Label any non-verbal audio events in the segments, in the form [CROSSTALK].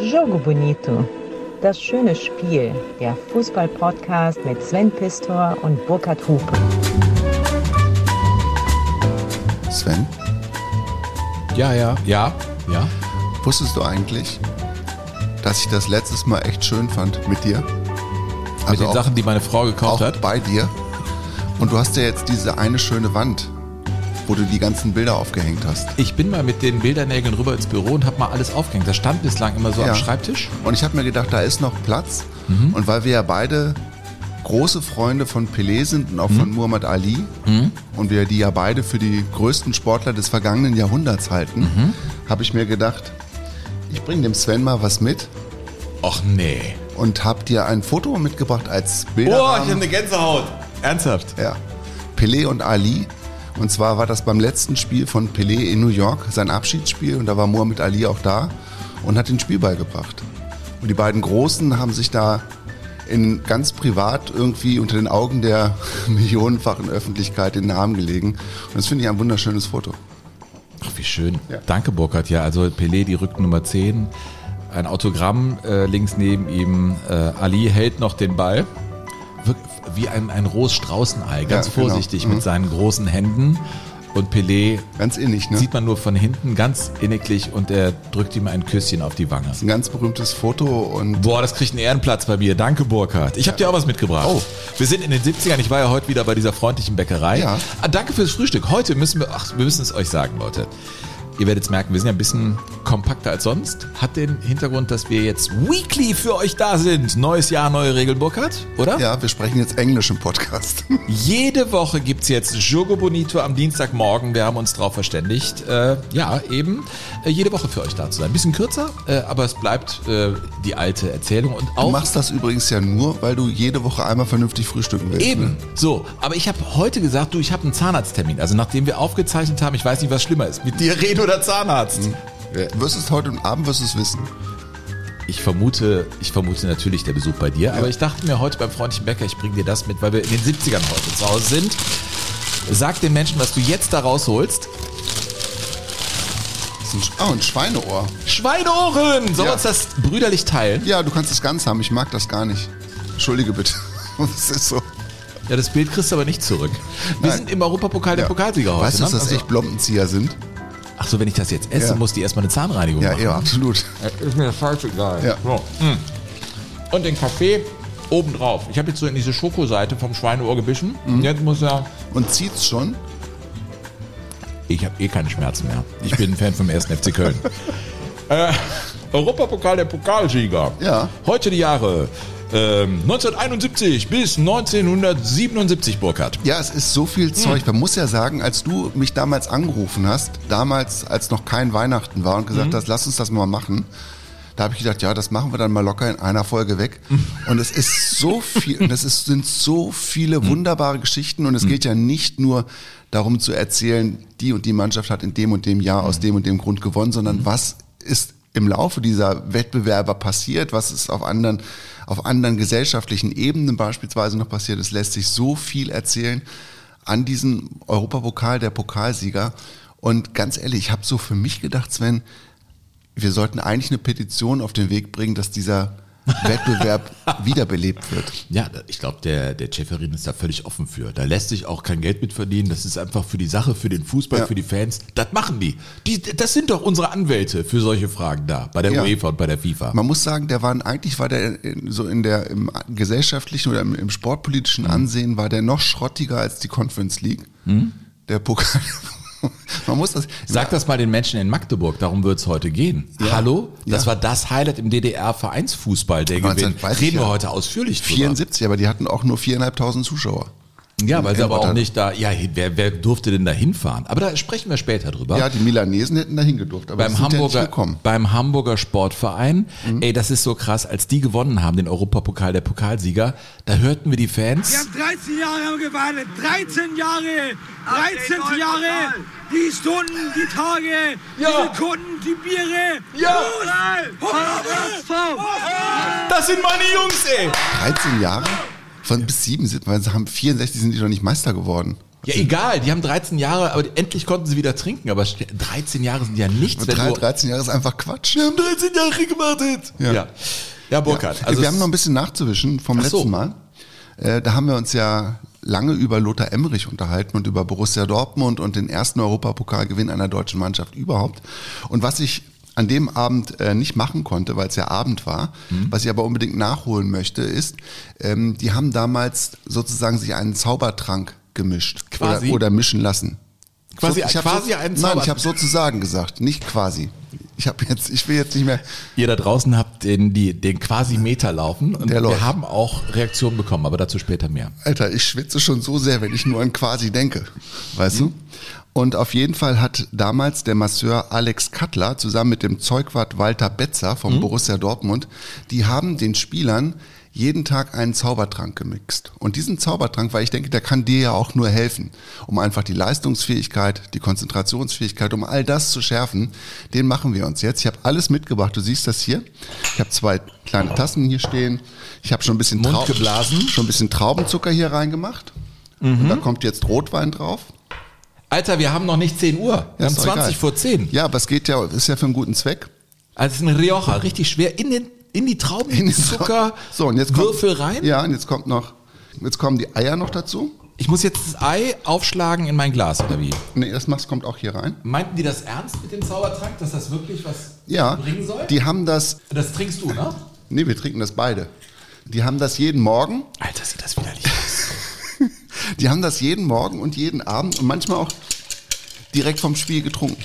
Jogo Bonito. Das schöne Spiel. Der Fußball-Podcast mit Sven Pistor und Burkhard Hupe. Sven, Ja, ja, ja, ja. wusstest du eigentlich, dass ich das letztes Mal echt schön fand mit dir? Mit den auch- Sachen, die meine Frau gekauft auch hat. bei dir. Und du hast ja jetzt diese eine schöne Wand, wo du die ganzen Bilder aufgehängt hast. Ich bin mal mit den Bildernägeln rüber ins Büro und habe mal alles aufgehängt. Das stand bislang immer so Ja. am Schreibtisch. Und ich habe mir gedacht, da ist noch Platz. Und weil wir ja beide große Freunde von Pelé sind und auch von Muhammad Ali und wir die ja beide für die größten Sportler des vergangenen Jahrhunderts halten, habe ich mir gedacht, ich bringe dem Sven mal was mit Och nee. und habe dir ein Foto mitgebracht als Oh, ich habe eine Gänsehaut. Ernsthaft? Ja. Pelé und Ali. Und zwar war das beim letzten Spiel von Pelé in New York, sein Abschiedsspiel. Und da war Muhammad Ali auch da und hat den Spielball gebracht. Und die beiden Großen haben sich da in ganz privat irgendwie unter den Augen der [LAUGHS] millionenfachen Öffentlichkeit in den Arm gelegen. Und das finde ich ein wunderschönes Foto. Ach, wie schön. Ja. Danke, Burkhard. Ja, also Pelé, die Rückennummer 10. Ein Autogramm äh, links neben ihm. Äh, Ali hält noch den Ball. Wie ein, ein rohes Straußenei. Ganz Ja, genau. vorsichtig mit seinen großen Händen. Und Pelé Ganz innig, ne? sieht man nur von hinten ganz inniglich und er drückt ihm ein Küsschen auf die Wange. ein ganz berühmtes Foto und Boah, das kriegt einen Ehrenplatz bei mir. Danke, Burkhard. Ich habe dir auch was mitgebracht. Oh. Wir sind in den 70ern. Ich war ja heute wieder bei dieser freundlichen Bäckerei. Ja. Ah, danke fürs Frühstück. Heute müssen wir, ach, wir müssen es euch sagen, Leute. Ihr werdet es merken, wir sind ja ein bisschen kompakter als sonst. Hat den Hintergrund, dass wir jetzt weekly für euch da sind. Neues Jahr, neue Regeln, Burkhard, oder? ja, wir sprechen jetzt Englisch im Podcast. [LAUGHS] Jede Woche gibt's jetzt Jogo Bonito am Dienstagmorgen. Wir haben uns darauf verständigt, äh, ja, eben äh, jede Woche für euch da zu sein. Ein bisschen kürzer, äh, aber es bleibt äh, die alte Erzählung. Und Du auch machst das übrigens ja nur, weil du jede Woche einmal vernünftig frühstücken willst. Eben, Ne? so. Aber ich habe heute gesagt, du, ich habe einen Zahnarzttermin. Also nachdem wir aufgezeichnet haben, ich weiß nicht, was schlimmer ist. Mit dir reden oder Zahnarzt? Du wirst es heute Abend wirst du es wissen. Ich vermute, ich vermute natürlich der Besuch bei dir. Aber ich dachte mir heute beim freundlichen Bäcker, ich bringe dir das mit, weil wir in den 70ern heute zu Hause sind. Sag den Menschen, was du jetzt da rausholst. Das ein, oh, ein Schweineohr. Schweineohren! Sollen wir Ja. uns das brüderlich teilen? Ja, du kannst es ganz haben. Ich mag das gar nicht. Entschuldige bitte. [LAUGHS] Das ist so. Ja, das Bild kriegst du aber nicht zurück. Wir Nein. sind im Europapokal der Ja. Pokalsieger heute. Weißt du, dass ne? das Also- echt Blombenzieher sind? Ach so, wenn ich das jetzt esse, Ja. muss die erstmal eine Zahnreinigung Ja, machen. ja, absolut. Ist mir scheißegal. Ja. So. mm. Und den Kaffee obendrauf. Ich habe jetzt so in diese Schokoseite vom Schweineohr gebissen. Und jetzt muss er. Und zieht's schon? Ich habe eh keine Schmerzen mehr. Ich bin ein Fan vom 1. FC Köln. [LAUGHS] äh, Europapokal der Pokalsieger. Ja. Heute die Jahre ähm, 1971 bis 1977, Burkhard. Ja, es ist so Hm. viel Zeug. Man muss ja sagen, als du mich damals angerufen hast, damals, als noch kein Weihnachten war und Hm. gesagt hast, lass uns das mal machen, da habe ich gedacht, ja, das machen wir dann mal locker in einer Folge weg. Hm. Und es ist so viel, und es ist, sind so viele Hm. wunderbare Geschichten und es geht ja nicht nur darum zu erzählen, die und die Mannschaft hat in dem und dem Jahr Hm. aus dem und dem Grund gewonnen, sondern was ist im Laufe dieser Wettbewerber passiert, was ist auf anderen, auf anderen gesellschaftlichen Ebenen beispielsweise noch passiert. Es lässt sich so viel erzählen an diesem Europapokal der Pokalsieger. Und ganz ehrlich, ich habe so für mich gedacht, Sven, wir sollten eigentlich eine Petition auf den Weg bringen, dass dieser Wettbewerb wiederbelebt wird. Ja, ich glaube, der, der Ceferin ist da völlig offen für. Da lässt sich auch kein Geld mit verdienen. Das ist einfach für die Sache, für den Fußball, Ja. für die Fans. Das machen die. die. Das sind doch unsere Anwälte für solche Fragen da, bei der Ja. UEFA und bei der FIFA. Man muss sagen, der war eigentlich war der in, so in der im gesellschaftlichen oder im, im sportpolitischen Ansehen war der noch schrottiger als die Conference League. Der Pokal. [LAUGHS] Man muss das. Sag das mal den Menschen in Magdeburg, darum wird es heute gehen. Hallo? Das Ja. war das Highlight im DDR-Vereinsfußball, der 19 gewinnt. Reden wir ja. heute ausführlich drüber. 74, aber die hatten auch nur viereinhalbtausend Zuschauer. Ja, weil sie aber auch nicht da, ja, wer, wer durfte denn da hinfahren? Aber da sprechen wir später drüber. Ja, die Milanesen hätten da hingedurft, aber beim die sind ja nicht Hamburger, gekommen. Mhm. beim Hamburger Sportverein, ey, das ist so krass, als die gewonnen haben, den Europapokal der Pokalsieger, da hörten wir die Fans. Wir haben 13 Jahre haben gewartet. 13 Jahre. 13 Jahre. Die Stunden, die Tage, die Sekunden, die Biere. Ja. Das sind meine Jungs, ey! 13 Jahre? Von bis sieben sind, weil sie haben 64 sind die doch nicht Meister geworden. Ja, egal, die haben 13 Jahre, aber endlich konnten sie wieder trinken, aber 13 Jahre sind ja nichts. Drei, 13 Jahre ist einfach Quatsch. Wir haben 13 Jahre gewartet. Ja. Ja, ja Burkhard. Ja, Also wir haben noch ein bisschen nachzuwischen vom Ach so. letzten Mal. Äh, da haben wir uns ja lange über Lothar Emmerich unterhalten und über Borussia Dortmund und den ersten Europapokalgewinn einer deutschen Mannschaft überhaupt. Und was ich an dem Abend äh, nicht machen konnte, weil es ja Abend war, Mhm. was ich aber unbedingt nachholen möchte, ist, ähm, die haben damals sozusagen sich einen Zaubertrank gemischt Quasi? Oder, oder mischen lassen. Quasi- ich hab quasi einen Nein, Zauber- ich habe sozusagen gesagt, nicht quasi. Ich habe jetzt, ich will jetzt nicht mehr. ihr da draußen habt den, die, den quasi Meter laufen und wir läuft. haben auch Reaktionen bekommen, aber dazu später mehr. Alter, ich schwitze schon so sehr, wenn ich nur an quasi denke. Weißt du? Und auf jeden Fall hat damals der Masseur Alex Kattler zusammen mit dem Zeugwart Walter Betzer vom Borussia Dortmund, die haben den Spielern jeden Tag einen Zaubertrank gemixt. Und diesen Zaubertrank, weil ich denke, der kann dir ja auch nur helfen, um einfach die Leistungsfähigkeit, die Konzentrationsfähigkeit, um all das zu schärfen, den machen wir uns jetzt. Ich habe alles mitgebracht. Du siehst das hier. Ich habe zwei kleine Tassen hier stehen. Ich habe schon ein bisschen Mund Trau- geblasen. schon ein bisschen Traubenzucker hier reingemacht. Und da kommt jetzt Rotwein drauf. Alter, wir haben noch nicht 10 Uhr. Wir Ja, haben ist doch 20 egal. vor 10. Ja, aber es geht ja, ist ja für einen guten Zweck. Also es ist ein Rioja, richtig schwer in den in die Traubenzucker So, und jetzt kommt, Würfel rein. Ja, und jetzt kommt noch, jetzt kommen die Eier noch dazu. Ich muss jetzt das Ei aufschlagen in mein Glas oder wie? Nee, das Machs kommt auch hier rein. Meinten die das ernst mit dem Zaubertrank, dass das wirklich was Ja, bringen soll? die haben das, das trinkst du, ne? nee, wir trinken das beide. Die haben das jeden Morgen, Alter, sieht das widerlich. Die haben das jeden Morgen und jeden Abend und manchmal auch direkt vom Spiel getrunken.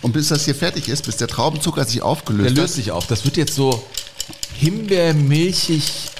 Und bis das hier fertig ist, bis der Traubenzucker sich Der aufgelöst löst hat, sich auf. Das wird jetzt so himbeermilchig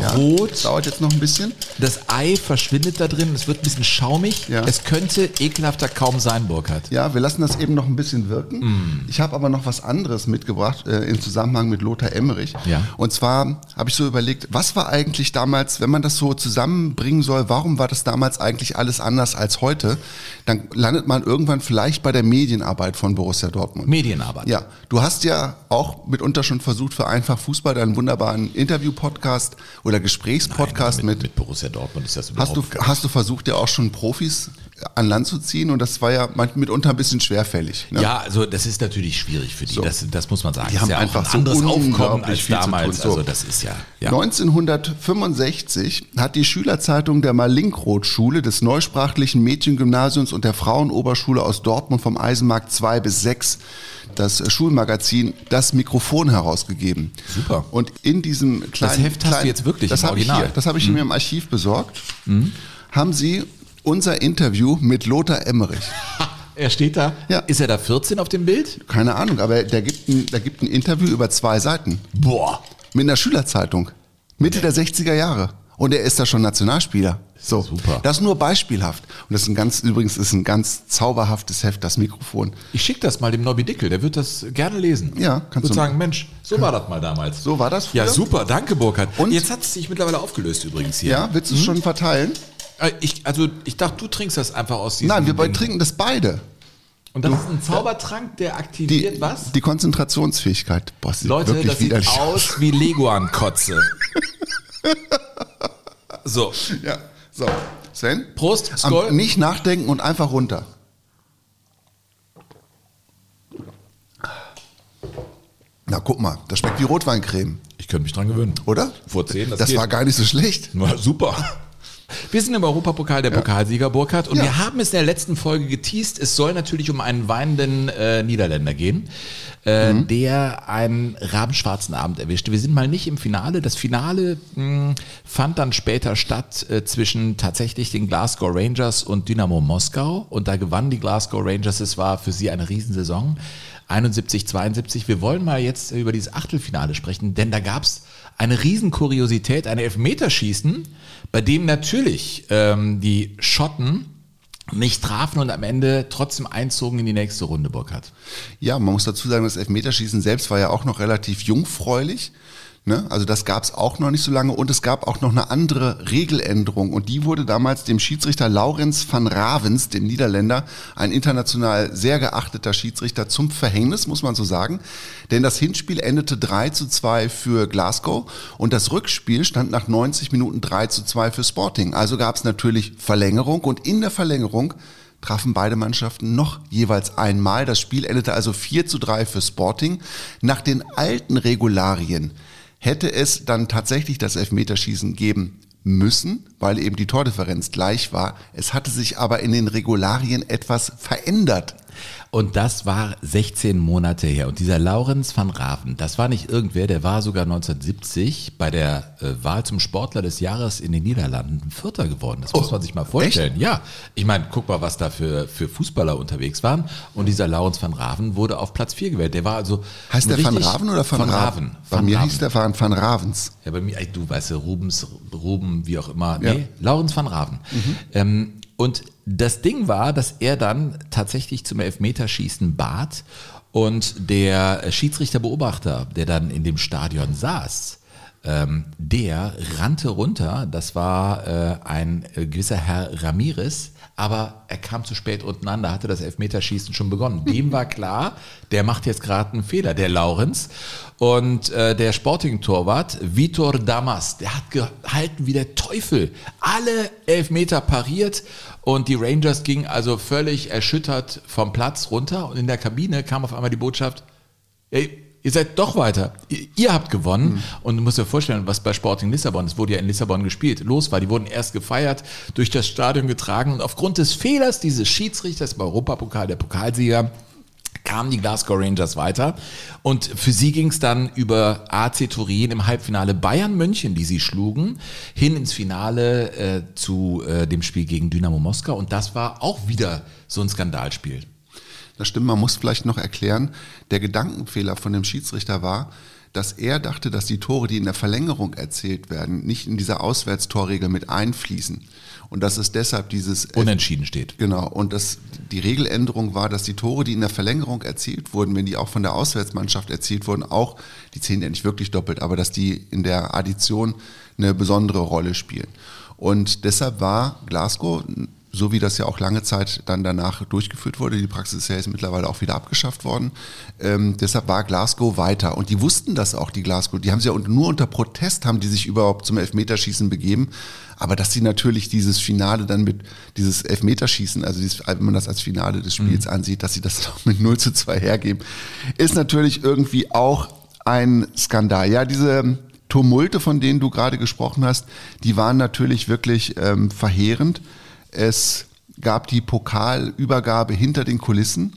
ja, rot. dauert jetzt noch ein bisschen. Das Ei verschwindet da drin. Es wird ein bisschen schaumig. Ja. Es könnte ekelhafter kaum sein, Burkhard. Ja, wir lassen das eben noch ein bisschen wirken. Mm. Ich habe aber noch was anderes mitgebracht äh, im Zusammenhang mit Lothar Emmerich. Ja. Und zwar habe ich so überlegt, was war eigentlich damals, wenn man das so zusammenbringen soll, warum war das damals eigentlich alles anders als heute? Dann landet man irgendwann vielleicht bei der Medienarbeit von Borussia Dortmund. Medienarbeit. Ja, du hast ja auch mitunter schon versucht, für Einfach Fußball deinen wunderbaren Interview-Podcast oder Gesprächspodcast mit, mit, mit Borussia Dortmund ist das Hast du, überhaupt hast du versucht, ja auch schon Profis an Land zu ziehen und das war ja mitunter ein bisschen schwerfällig. Ne? Ja, also das ist natürlich schwierig für die. So. Das, das muss man sagen. Die haben ja einfach ein so anderes Aufkommen unglaublich als damals. So. Also das ist ja. ja. 1965 hat die Schülerzeitung der Malinkroth-Schule des neusprachlichen Mädchengymnasiums und der Frauenoberschule aus Dortmund vom Eisenmarkt 2 bis 6 das Schulmagazin Das Mikrofon herausgegeben. Super. Und in diesem kleinen... Heft hast du kleinen, jetzt wirklich das im habe ich Original. Mhm. hier, Das habe ich mir im Archiv besorgt. Haben sie unser Interview mit Lothar Emmerich. [LAUGHS] Er steht da. Ja. Ist er da 14 auf dem Bild? Keine Ahnung, aber der gibt ein, der gibt ein Interview über zwei Seiten. Boah. Mit einer Schülerzeitung. Mitte der 60er Jahre. Und er ist da schon Nationalspieler. So. Super. Das ist nur beispielhaft. Und das ist ein ganz, übrigens ist ein ganz zauberhaftes Heft, das Mikrofon. Ich schicke das mal dem Nobby Dickel, der wird das gerne lesen. Ja, kannst du- sagen, Mensch, so war das mal damals. So war das früher? Ja, super, danke Burkhard. Und? Jetzt hat es sich mittlerweile aufgelöst übrigens hier. Ja, willst du es schon verteilen? Äh, Ich, also ich dachte, du trinkst das einfach aus diesem Nein, wir beide Ding. trinken das beide. Und das ist ein Zaubertrank, der aktiviert Die, was? die Konzentrationsfähigkeit. Boah, Leute, das sieht aus wie Leguan-Kotze. [LAUGHS] so, Ja, so. Sven? Prost, Skoll. Am, nicht nachdenken und einfach runter. Na, guck mal, das schmeckt wie Rotweincreme, ich könnte mich dran gewöhnen. oder? Vor zehn, das Das geht. war gar nicht so schlecht. Na, super. Wir sind im Europapokal der Pokalsieger Burkhardt und wir haben es in der letzten Folge geteased. Es soll natürlich um einen weinenden äh, Niederländer gehen, äh, Mhm. der einen rabenschwarzen Abend erwischte. Wir sind mal nicht im Finale. Das Finale mh, fand dann später statt äh, zwischen tatsächlich den Glasgow Rangers und Dynamo Moskau und da gewannen die Glasgow Rangers. Es war für sie eine Riesensaison. 71, 72. Wir wollen mal jetzt über dieses Achtelfinale sprechen, denn da gab es eine Riesenkuriosität, ein Elfmeterschießen, bei dem natürlich ähm, die Schotten nicht trafen und am Ende trotzdem einzogen in die nächste Runde, Burkhardt. Ja, man muss dazu sagen, das Elfmeterschießen selbst war ja auch noch relativ jungfräulich. Ne? Also das gab es auch noch nicht so lange und es gab auch noch eine andere Regeländerung und die wurde damals dem Schiedsrichter Laurens van Ravens, dem Niederländer, ein international sehr geachteter Schiedsrichter, zum Verhängnis, muss man so sagen. Denn das Hinspiel endete 3 zu 2 für Glasgow und das Rückspiel stand nach 90 Minuten 3 zu 2 für Sporting. Also gab es natürlich Verlängerung und in der Verlängerung trafen beide Mannschaften noch jeweils einmal. Das Spiel endete also 4 zu 3 für Sporting. Nach den alten Regularien hätte es dann tatsächlich das Elfmeterschießen geben müssen, weil eben die Tordifferenz gleich war. Es hatte sich aber in den Regularien etwas verändert. Und das war 16 Monate her. Und dieser Laurens van Raven, das war nicht irgendwer, der war sogar 1970 bei der äh, Wahl zum Sportler des Jahres in den Niederlanden Vierter geworden. Das oh, muss man sich mal vorstellen. Echt? Ja, ich meine, guck mal, was da für, für Fußballer unterwegs waren. Und dieser Laurens van Raven wurde auf Platz 4 gewählt. Der war also. Heißt der Van Raven oder Van, van Raven? Raven? Bei van mir Raven. hieß der Van, van Ravens. Ja, bei mir, du weißt ja, Rubens, Ruben, wie auch immer. Nee, ja. Laurens van Raven. Mhm. Ähm, und das Ding war, dass er dann tatsächlich zum Elfmeterschießen bat und der Schiedsrichterbeobachter, der dann in dem Stadion saß, ähm, der rannte runter. Das war äh, ein äh, gewisser Herr Ramirez, aber er kam zu spät unten an, da hatte das Elfmeterschießen schon begonnen. [LAUGHS] Dem war klar, der macht jetzt gerade einen Fehler, der Laurenz. Und äh, der Sporting-Torwart, Vitor Damas, der hat gehalten wie der Teufel. Alle Elfmeter pariert und die Rangers gingen also völlig erschüttert vom Platz runter und in der Kabine kam auf einmal die Botschaft, ey, ihr seid doch weiter. Ihr, ihr habt gewonnen. Mhm. Und du musst dir vorstellen, was bei Sporting Lissabon, es wurde ja in Lissabon gespielt, los war. Die wurden erst gefeiert, durch das Stadion getragen und aufgrund des Fehlers dieses Schiedsrichters im Europapokal, der Pokalsieger, kamen die Glasgow Rangers weiter. Und für sie ging es dann über AC Turin im Halbfinale Bayern München, die sie schlugen, hin ins Finale äh, zu äh, dem Spiel gegen Dynamo Moskau. Und das war auch wieder so ein Skandalspiel. Das stimmt, man muss vielleicht noch erklären, der Gedankenfehler von dem Schiedsrichter war, dass er dachte, dass die Tore, die in der Verlängerung erzählt werden, nicht in dieser Auswärtstorregel mit einfließen. Und dass es deshalb dieses Unentschieden steht. Genau. Und dass die Regeländerung war, dass die Tore, die in der Verlängerung erzielt wurden, wenn die auch von der Auswärtsmannschaft erzielt wurden, auch, die zählen ja nicht wirklich doppelt, aber dass die in der Addition eine besondere Rolle spielen. Und deshalb war Glasgow so wie das ja auch lange Zeit dann danach durchgeführt wurde. Die Praxis ist ja jetzt mittlerweile auch wieder abgeschafft worden. Ähm, deshalb war Glasgow weiter. Und die wussten das auch, die Glasgow. Die haben sie ja nur unter Protest haben die sich überhaupt zum Elfmeterschießen begeben. Aber dass sie natürlich dieses Finale dann mit, dieses Elfmeterschießen, also dieses, wenn man das als Finale des Spiels mhm. ansieht, dass sie das [LAUGHS] noch mit 0 zu 2 hergeben, ist natürlich irgendwie auch ein Skandal. Ja, diese Tumulte, von denen du gerade gesprochen hast, die waren natürlich wirklich ähm, verheerend. Es gab die Pokalübergabe hinter den Kulissen.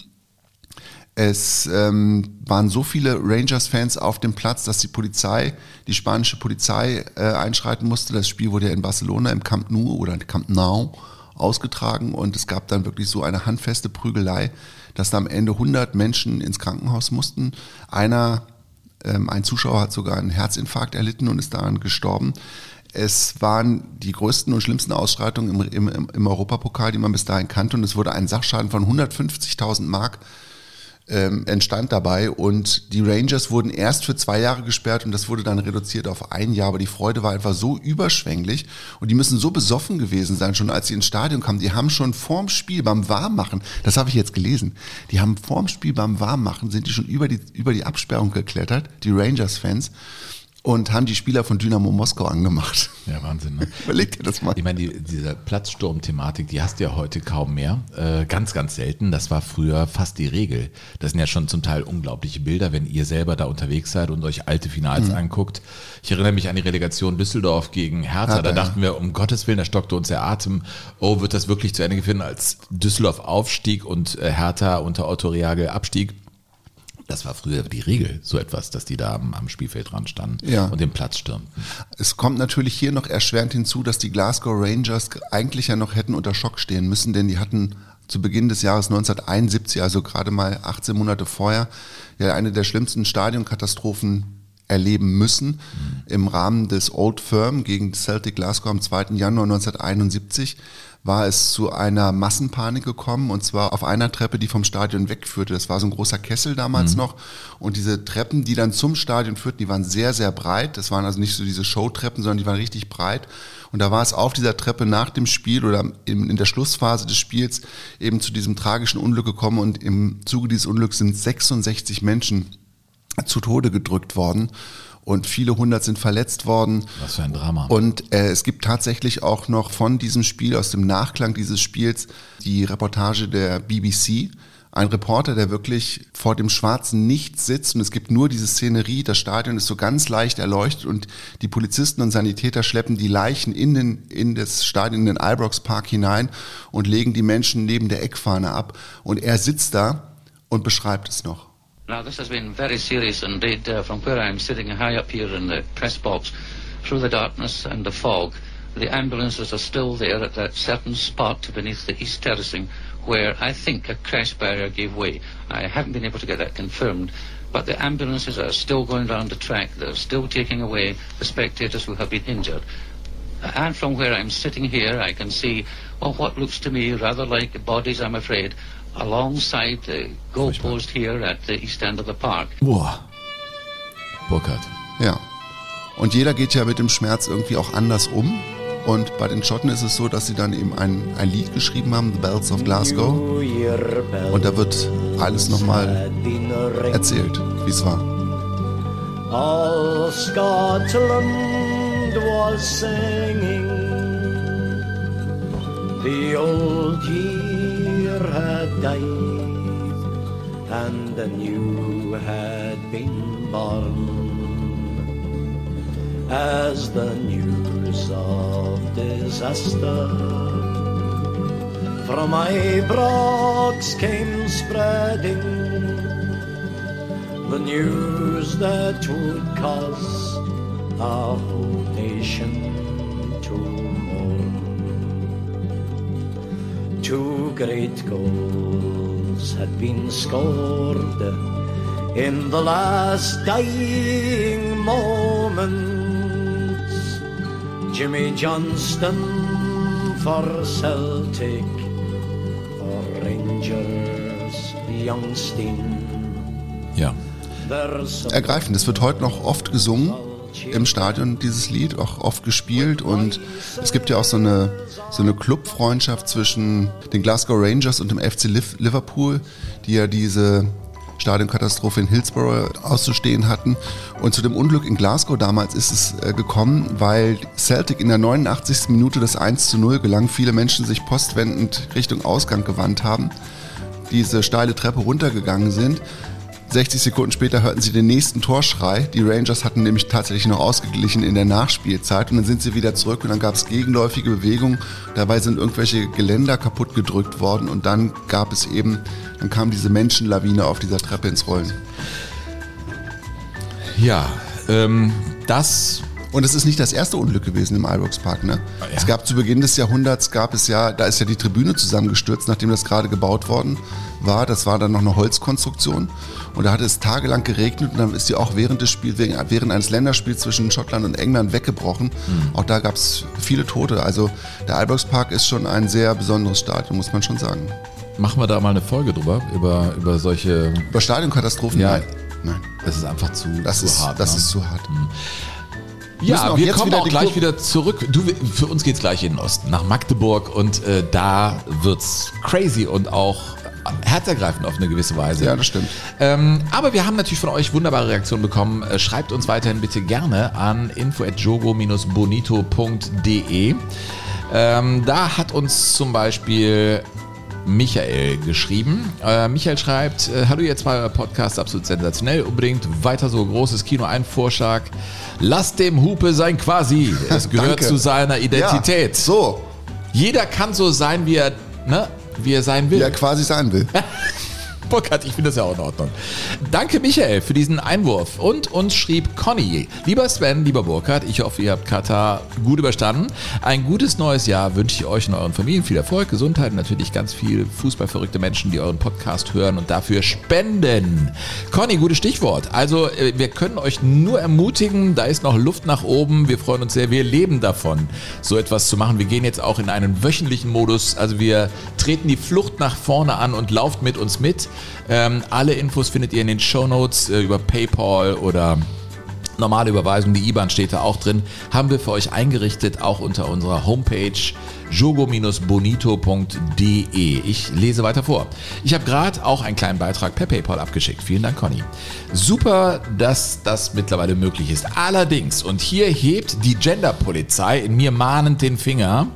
Es ähm, waren so viele Rangers-Fans auf dem Platz, dass die Polizei, die spanische Polizei äh, einschreiten musste. Das Spiel wurde ja in Barcelona im Camp Nou oder Camp Nou ausgetragen und es gab dann wirklich so eine handfeste Prügelei, dass da am Ende 100 Menschen ins Krankenhaus mussten. Einer, ähm, ein Zuschauer hat sogar einen Herzinfarkt erlitten und ist daran gestorben. Es waren die größten und schlimmsten Ausschreitungen im, im, im Europapokal, die man bis dahin kannte. Und es wurde ein Sachschaden von 150.000 Mark ähm, entstand dabei. Und die Rangers wurden erst für zwei Jahre gesperrt und das wurde dann reduziert auf ein Jahr. Aber die Freude war einfach so überschwänglich und die müssen so besoffen gewesen sein, schon als sie ins Stadion kamen. Die haben schon vorm Spiel beim Warmmachen, das habe ich jetzt gelesen, die haben vorm Spiel beim Warmmachen, sind die schon über die, über die Absperrung geklettert, die Rangers-Fans und haben die Spieler von Dynamo Moskau angemacht. Ja, Wahnsinn. Ne? [LAUGHS] Überleg dir das mal. Ich meine, die, diese Platzsturm-Thematik, die hast du ja heute kaum mehr. Äh, ganz, ganz selten. Das war früher fast die Regel. Das sind ja schon zum Teil unglaubliche Bilder, wenn ihr selber da unterwegs seid und euch alte Finals mhm. anguckt. Ich erinnere mich an die Relegation Düsseldorf gegen Hertha. Hertha da dachten ja. wir, um Gottes Willen, da stockte uns der Atem. Oh, wird das wirklich zu Ende geführt, als Düsseldorf aufstieg und äh, Hertha unter Otto Reagel abstieg? Das war früher die Regel, so etwas, dass die da am, am Spielfeld dran standen ja. und den Platz stürmten. Es kommt natürlich hier noch erschwerend hinzu, dass die Glasgow Rangers eigentlich ja noch hätten unter Schock stehen müssen, denn die hatten zu Beginn des Jahres 1971, also gerade mal 18 Monate vorher, ja eine der schlimmsten Stadionkatastrophen erleben müssen. Im Rahmen des Old Firm gegen Celtic Glasgow am 2. Januar 1971 war es zu einer Massenpanik gekommen und zwar auf einer Treppe, die vom Stadion wegführte. Das war so ein großer Kessel damals mhm. noch und diese Treppen, die dann zum Stadion führten, die waren sehr, sehr breit. Das waren also nicht so diese Showtreppen, sondern die waren richtig breit. Und da war es auf dieser Treppe nach dem Spiel oder in, der Schlussphase des Spiels eben zu diesem tragischen Unglück gekommen und im Zuge dieses Unglücks sind 66 Menschen zu Tode gedrückt worden und viele hundert sind verletzt worden. Was für ein Drama. Und äh, es gibt tatsächlich auch noch von diesem Spiel, aus dem Nachklang dieses Spiels, die Reportage der BBC. Ein Reporter, der wirklich vor dem schwarzen Nichts sitzt und es gibt nur diese Szenerie, das Stadion ist so ganz leicht erleuchtet und die Polizisten und Sanitäter schleppen die Leichen in, den, in das Stadion, in den Ibrox Park hinein und legen die Menschen neben der Eckfahne ab und er sitzt da und beschreibt es noch. Now, this has been very serious indeed uh, from where I'm sitting high up here in the press box, through the darkness and the fog. The ambulances are still there at that certain spot beneath the east terracing where I think a crash barrier gave way. I haven't been able to get that confirmed, but the ambulances are still going round the track. They're still taking away the spectators who have been injured. And from where I'm sitting here, I can see well, what looks to me rather like bodies, I'm afraid, alongside the goalpost here at the east end of the park. Boah. Burkhard. Ja. Und jeder geht ja mit dem Schmerz irgendwie auch anders um. Und bei den Schotten ist es so, dass sie dann eben ein, ein Lied geschrieben haben, The Bells of Glasgow. Und da wird alles nochmal erzählt, wie es war. All Scotland was singing The old had died And a new had been born. As the news of disaster From Ibrox came spreading The news that would cause a whole nation Two great goals had been scored in the last dying moments. Jimmy Johnston for Celtic, for Rangers, Youngstein. Ja. Ergreifend. Es wird heute noch oft gesungen im Stadion, dieses Lied, auch oft gespielt. Und es gibt ja auch so eine, so eine Clubfreundschaft zwischen den Glasgow Rangers und dem FC Liverpool, die ja diese Stadionkatastrophe in Hillsborough auszustehen hatten. Und zu dem Unglück in Glasgow damals ist es äh, gekommen, weil Celtic in der 89. Minute das 1 zu 0 gelang. Viele Menschen sich postwendend Richtung Ausgang gewandt haben, diese steile Treppe runtergegangen sind. 60 Sekunden später hörten sie den nächsten Torschrei. Die Rangers hatten nämlich tatsächlich noch ausgeglichen in der Nachspielzeit und dann sind sie wieder zurück und dann gab es gegenläufige Bewegungen. Dabei sind irgendwelche Geländer kaputt gedrückt worden und dann gab es eben, dann kam diese Menschenlawine auf dieser Treppe ins Rollen. Ja, ähm, das und es ist nicht das erste Unglück gewesen im Ibrox Park. Ne? Ja. Es gab zu Beginn des Jahrhunderts, gab es ja, da ist ja die Tribüne zusammengestürzt, nachdem das gerade gebaut worden war. Das war dann noch eine Holzkonstruktion. Und da hat es tagelang geregnet und dann ist die auch während des Spiels, während eines Länderspiels zwischen Schottland und England weggebrochen. Mhm. Auch da gab es viele Tote. Also der Ibrox Park ist schon ein sehr besonderes Stadion, muss man schon sagen. Machen wir da mal eine Folge drüber, über, über solche... Über Stadionkatastrophen? Ja. Nein. Nein. Das ist einfach zu, das zu ist, hart. Das ne? ist zu hart. Mhm. Ja, wir kommen auch gleich wieder zurück. Du, für uns geht's gleich in den Osten, nach Magdeburg und äh, da wird's crazy und auch herzergreifend auf eine gewisse Weise. Ja, das stimmt. Ähm, aber wir haben natürlich von euch wunderbare Reaktionen bekommen. Äh, schreibt uns weiterhin bitte gerne an info@jogo-bonito.de. Ähm, da hat uns zum Beispiel Michael geschrieben. Äh, Michael schreibt, äh, hallo ihr zwei Podcast, absolut sensationell, unbedingt weiter so großes Kino, ein Vorschlag. Lasst dem Hupe sein quasi. [LAUGHS] Es gehört zu seiner Identität. Ja, so. Jeder kann so sein, wie er, ne, wie er sein will. Wie er quasi sein will. [LAUGHS] Burkhard, ich finde das ja auch in Ordnung. Danke Michael für diesen Einwurf. Und uns schrieb Conny. Lieber Sven, lieber Burkhard, ich hoffe, ihr habt Katar gut überstanden. Ein gutes neues Jahr wünsche ich euch und euren Familien viel Erfolg, Gesundheit und natürlich ganz viel fußballverrückte Menschen, die euren Podcast hören und dafür spenden. Conny, gutes Stichwort. Also äh, wir können euch nur ermutigen, da ist noch Luft nach oben. Wir freuen uns sehr, wir leben davon, so etwas zu machen. Wir gehen jetzt auch in einen wöchentlichen Modus. Also wir treten die Flucht nach vorne an und lauft mit uns mit. Ähm, alle Infos findet ihr in den Show Notes äh, über PayPal oder normale Überweisung, die IBAN steht da auch drin, haben wir für euch eingerichtet, auch unter unserer Homepage jogo-bonito.de. Ich lese weiter vor. Ich habe gerade auch einen kleinen Beitrag per PayPal abgeschickt. Vielen Dank, Conny. Super, dass das mittlerweile möglich ist. Allerdings, und hier hebt die Genderpolizei in mir mahnend den Finger,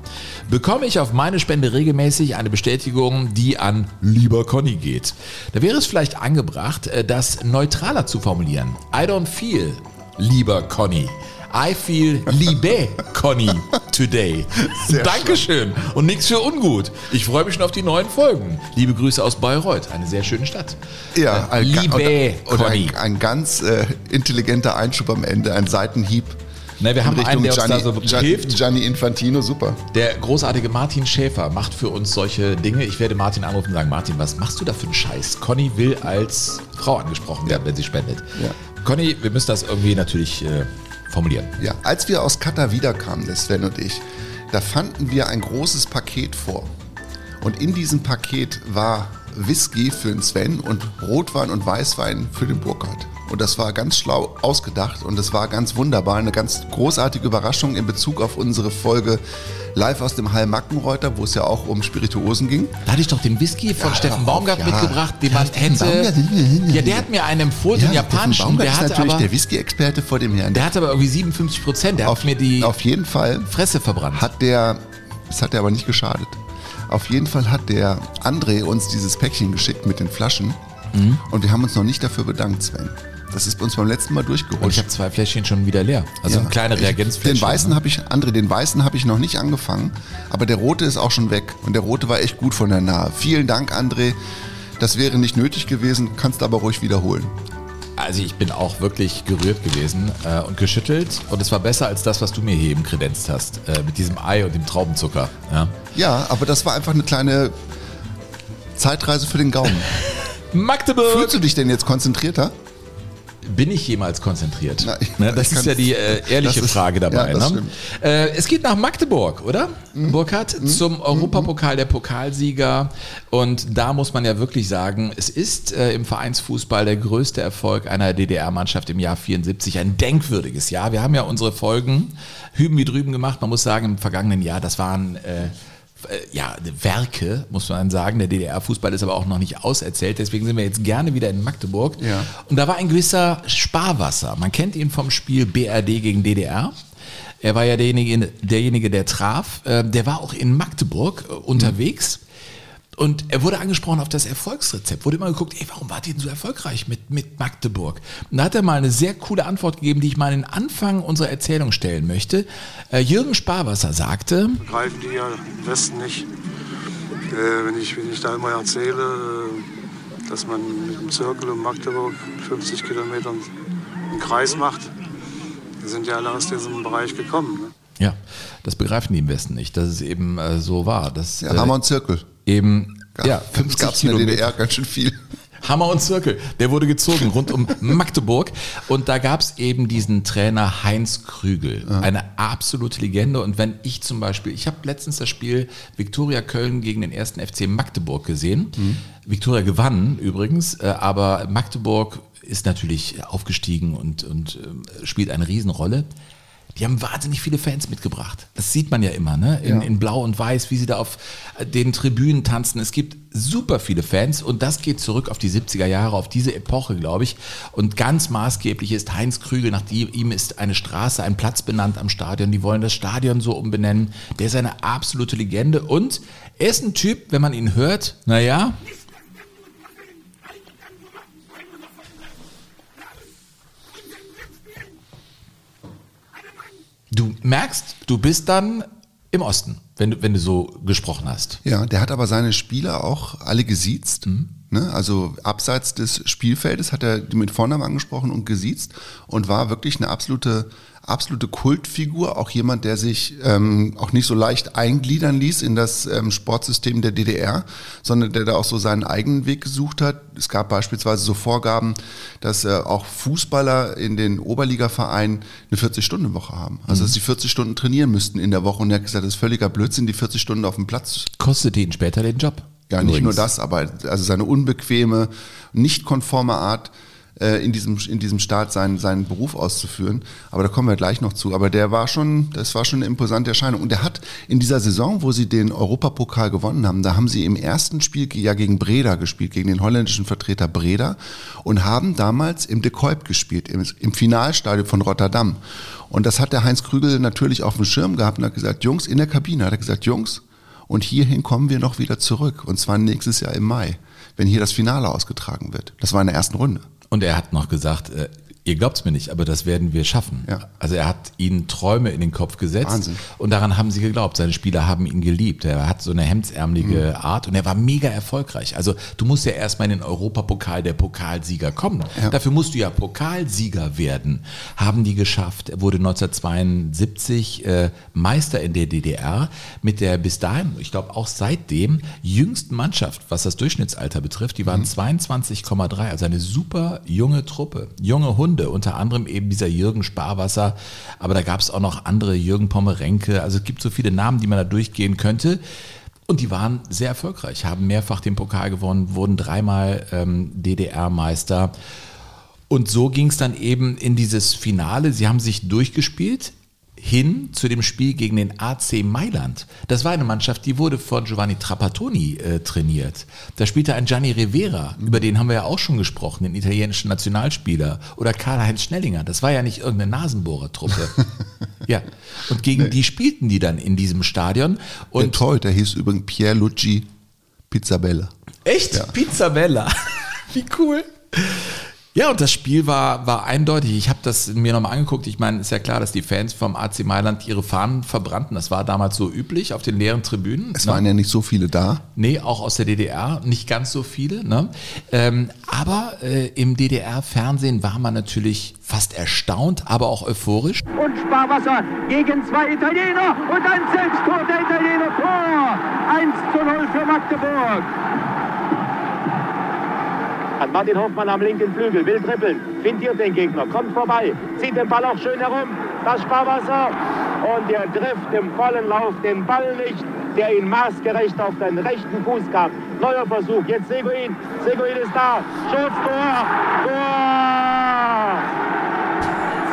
bekomme ich auf meine Spende regelmäßig eine Bestätigung, die an lieber Conny geht. Da wäre es vielleicht angebracht, äh, das neutraler zu formulieren. I don't feel lieber Conny. I feel liebe Conny today. Sehr Dankeschön und nichts für ungut. Ich freue mich schon auf die neuen Folgen. Liebe Grüße aus Bayreuth, eine sehr schöne Stadt. Ja, Äh, liebe und, Conny. ein, ein ganz äh, intelligenter Einschub am Ende, ein Seitenhieb. Na, wir haben in einen, der uns Gianni, da so Gianni, hilft. Gianni Infantino, super. Der großartige Martin Schäfer macht für uns solche Dinge. Ich werde Martin anrufen und sagen, Martin, was machst du da für einen Scheiß? Conny will als Frau angesprochen werden, wenn sie spendet. Ja. Conny, wir müssen das irgendwie natürlich äh, formulieren. Ja, als wir aus Katar wiederkamen, der Sven und ich, da fanden wir ein großes Paket vor. Und in diesem Paket war Whisky für den Sven und Rotwein und Weißwein für den Burkhard. Und das war ganz schlau ausgedacht und das war ganz wunderbar, eine ganz großartige Überraschung in Bezug auf unsere Folge live aus dem Hall Mackenreuter, wo es ja auch um Spirituosen ging. Da hatte ich doch den Whisky von Ja, Steffen Baumgart ja. mitgebracht, den Ja, man hätte. Ja, der hat mir einen empfohlen, den japanischen. Der ist natürlich aber, der Whisky-Experte vor dem Herrn. der hatte aber irgendwie 57 Prozent. Der auf, hat mir die auf jeden Fall Fresse verbrannt. hat der, das hat der aber nicht geschadet. Auf jeden Fall hat der André uns dieses Päckchen geschickt mit den Flaschen Mhm. und wir haben uns noch nicht dafür bedankt, Sven. Das ist bei uns beim letzten Mal Und ich durchgerutscht. habe zwei Fläschchen schon wieder leer. Also Ja. ein kleiner Reagenzfläschchen. Den weißen ne? habe ich, André, den weißen habe ich noch nicht angefangen, aber der rote ist auch schon weg und der rote war echt gut von der Nahe. Vielen Dank, André. Das wäre nicht nötig gewesen, kannst aber ruhig wiederholen. Also ich bin auch wirklich gerührt gewesen äh, und geschüttelt. Und es war besser als das, was du mir hier eben kredenzt hast. Äh, mit diesem Ei und dem Traubenzucker. Ja. Ja, aber das war einfach eine kleine Zeitreise für den Gaumen. [LAUGHS] Magdeburg! Fühlst du dich denn jetzt konzentrierter? Bin ich jemals konzentriert? Na, ich- ne, das ist ja die äh, ehrliche ist- Frage dabei. ja, ne? äh, es geht nach Magdeburg, oder? Mhm. Burkhard, zum Europapokal der Pokalsieger. Und da muss man ja wirklich sagen, es ist äh, im Vereinsfußball der größte Erfolg einer DDR-Mannschaft im Jahr 74. Ein denkwürdiges Jahr. Wir haben ja unsere Folgen hüben wie drüben gemacht. Man muss sagen, im vergangenen Jahr, das waren... Äh, ja, Werke, muss man sagen. Der DDR-Fußball ist aber auch noch nicht auserzählt. Deswegen sind wir jetzt gerne wieder in Magdeburg. Ja. Und da war ein gewisser Sparwasser. Man kennt ihn vom Spiel BRD gegen DDR. Er war ja derjenige, derjenige der traf. Äh, Der war auch in Magdeburg äh, unterwegs. Und er wurde angesprochen auf das Erfolgsrezept. Wurde immer geguckt, ey, warum wart ihr denn so erfolgreich mit, mit Magdeburg? Und da hat er mal eine sehr coole Antwort gegeben, die ich mal in den Anfang unserer Erzählung stellen möchte. Äh, Jürgen Sparwasser sagte, begreifen die ja im Westen nicht. Äh, wenn, ich, wenn ich da immer erzähle, äh, dass man mit dem Zirkel um Magdeburg 50 Kilometer einen Kreis macht, sind ja alle aus diesem Bereich gekommen. Ne? Ja, das begreifen die im Westen nicht, dass es eben äh, so war. Dass, Ja, äh, Hammer und Zirkel. eben ja, das 50 gab es in der Kilometer. DDR ganz schön viel. Hammer und Zirkel. Der wurde gezogen rund um [LAUGHS] Magdeburg. Und da gab es eben diesen Trainer Heinz Krügel. Eine absolute Legende. Und wenn ich zum Beispiel, ich habe letztens das Spiel Viktoria Köln gegen den ersten FC Magdeburg gesehen. Viktoria gewann übrigens, äh, aber Magdeburg ist natürlich aufgestiegen und, und äh, spielt eine Riesenrolle. Die haben wahnsinnig viele Fans mitgebracht. Das sieht man ja immer, ne? In, Ja. in Blau und Weiß, wie sie da auf äh, den Tribünen tanzen. Es gibt super viele Fans und das geht zurück auf die 70er Jahre, auf diese Epoche, glaube ich. Und ganz maßgeblich ist Heinz Krügel, nach ihm ist eine Straße, ein Platz benannt am Stadion. Die wollen das Stadion so umbenennen. Der ist eine absolute Legende und er ist ein Typ, wenn man ihn hört, naja, du merkst, du bist dann im Osten, wenn du, wenn du so gesprochen hast. Ja, der hat aber seine Spieler auch alle gesiezt. Mhm. Ne? Also abseits des Spielfeldes hat er die mit Vornamen angesprochen und gesiezt und war wirklich eine absolute absolute Kultfigur, auch jemand, der sich ähm, auch nicht so leicht eingliedern ließ in das ähm, Sportsystem der DDR, sondern der da auch so seinen eigenen Weg gesucht hat. Es gab beispielsweise so Vorgaben, dass äh, auch Fußballer in den Oberligavereinen eine 40-Stunden-Woche haben. Also dass sie 40 Stunden trainieren müssten in der Woche. Und er hat gesagt, das ist völliger Blödsinn, die 40 Stunden auf dem Platz Kostete ihn später den Job. Ja, nicht Übrigens. nur das, aber also seine unbequeme, nicht konforme Art, äh, in diesem, in diesem Staat seinen, seinen Beruf auszuführen. Aber da kommen wir gleich noch zu. Aber der war schon, das war schon eine imposante Erscheinung. Und der hat in dieser Saison, wo sie den Europapokal gewonnen haben, da haben sie im ersten Spiel ja gegen Breda gespielt, gegen den holländischen Vertreter Breda und haben damals im De Kuip gespielt, im, im Finalstadion von Rotterdam. Und das hat der Heinz Krügel natürlich auf dem Schirm gehabt und hat gesagt, Jungs, in der Kabine hat er gesagt, Jungs, und hierhin kommen wir noch wieder zurück. Und zwar nächstes Jahr im Mai, wenn hier das Finale ausgetragen wird. Das war in der ersten Runde. Und er hat noch gesagt, ihr glaubt's mir nicht, aber das werden wir schaffen. Ja. Also er hat ihnen Träume in den Kopf gesetzt. Wahnsinn. Und daran haben sie geglaubt. Seine Spieler haben ihn geliebt. Er hat so eine hemdsärmelige Mhm. Art und er war mega erfolgreich. Also du musst ja erstmal in den Europapokal der Pokalsieger kommen. Dafür musst du ja Pokalsieger werden. Haben die geschafft. Er wurde 1972 äh, Meister in der DDR mit der bis dahin, ich glaube auch seitdem, jüngsten Mannschaft, was das Durchschnittsalter betrifft. Die Mhm. waren 22,3, also eine super junge Truppe. Junge Hunde, unter anderem eben dieser Jürgen Sparwasser, aber da gab es auch noch andere, Jürgen Pommerenke. Also es gibt so viele Namen, die man da durchgehen könnte. Und die waren sehr erfolgreich, haben mehrfach den Pokal gewonnen, wurden dreimal ähm, DDR-Meister. Und so ging es dann eben in dieses Finale. Sie haben sich durchgespielt hin zu dem Spiel gegen den AC Mailand. Das war eine Mannschaft, die wurde von Giovanni Trapattoni äh, trainiert. Da spielte ein Gianni Rivera, über den haben wir ja auch schon gesprochen, den italienischen Nationalspieler. Oder Karl-Heinz Schnellinger. Das war ja nicht irgendeine Nasenbohrertruppe. [LAUGHS] ja. Und gegen die spielten die dann in diesem Stadion. der Und Torhüter hieß übrigens Pierluigi Pizzabella. Echt? Pizza Bella. [LAUGHS] Wie cool. Ja, und das Spiel war, war eindeutig. Ich habe das mir nochmal angeguckt. Ich meine, ist ja klar, dass die Fans vom AC Mailand ihre Fahnen verbrannten. Das war damals so üblich auf den leeren Tribünen. Es ne? waren ja nicht so viele da. Nee, auch aus der DDR, nicht ganz so viele. Ne? Ähm, aber äh, im DDR-Fernsehen war man natürlich fast erstaunt, aber auch euphorisch. und Sparwasser gegen zwei Italiener und ein Selbsttor der Italiener Tor. 1 zu 0 für Magdeburg. Hat Martin Hoffmann am linken Flügel, will trippeln, findiert den Gegner, kommt vorbei, zieht den Ball auch schön herum. Das Sparwasser und er trifft im vollen Lauf den Ball nicht, der ihn maßgerecht auf den rechten Fuß gab. Neuer Versuch, jetzt Seguin, Seguin ist da, Schuss, Tor, Tor!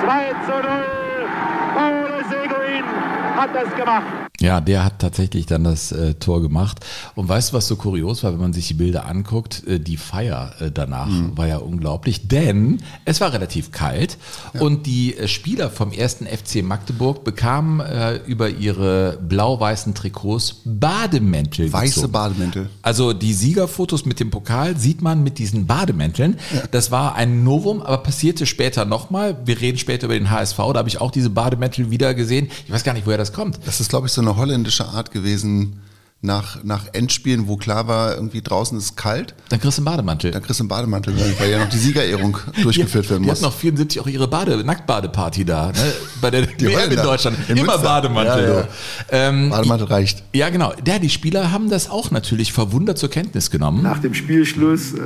2 zu 0. Paolo Seguin hat das gemacht. Ja, der hat tatsächlich dann das äh, Tor gemacht. Und weißt du, was so kurios war, wenn man sich die Bilder anguckt? Äh, die Feier äh, danach war ja unglaublich, denn es war relativ kalt und die äh, Spieler vom ersten FC Magdeburg bekamen äh, über ihre blau-weißen Trikots Bademäntel. Weiße gezogen. Bademäntel. Also die Siegerfotos mit dem Pokal sieht man mit diesen Bademänteln. Das war ein Novum, aber passierte später nochmal. Wir reden später über den HSV, da habe ich auch diese Bademäntel wieder gesehen. Ich weiß gar nicht, woher das kommt. Das ist, glaube ich, so eine holländische Art gewesen nach, nach Endspielen, wo klar war, irgendwie draußen ist es kalt. Dann kriegst du einen Bademantel. Dann kriegst du einen Bademantel, weil ja noch die Siegerehrung [LAUGHS] durchgeführt werden Die muss. hatten noch 74 auch ihre Bade, Nacktbadeparty da, ne? bei der [LAUGHS] WM in. Deutschland. In Immer Münster. Bademantel. Ja, ja. Ähm, Bademantel reicht. ja, genau. Ja, die Spieler haben das auch natürlich verwundert zur Kenntnis genommen. Nach dem Spielschluss äh,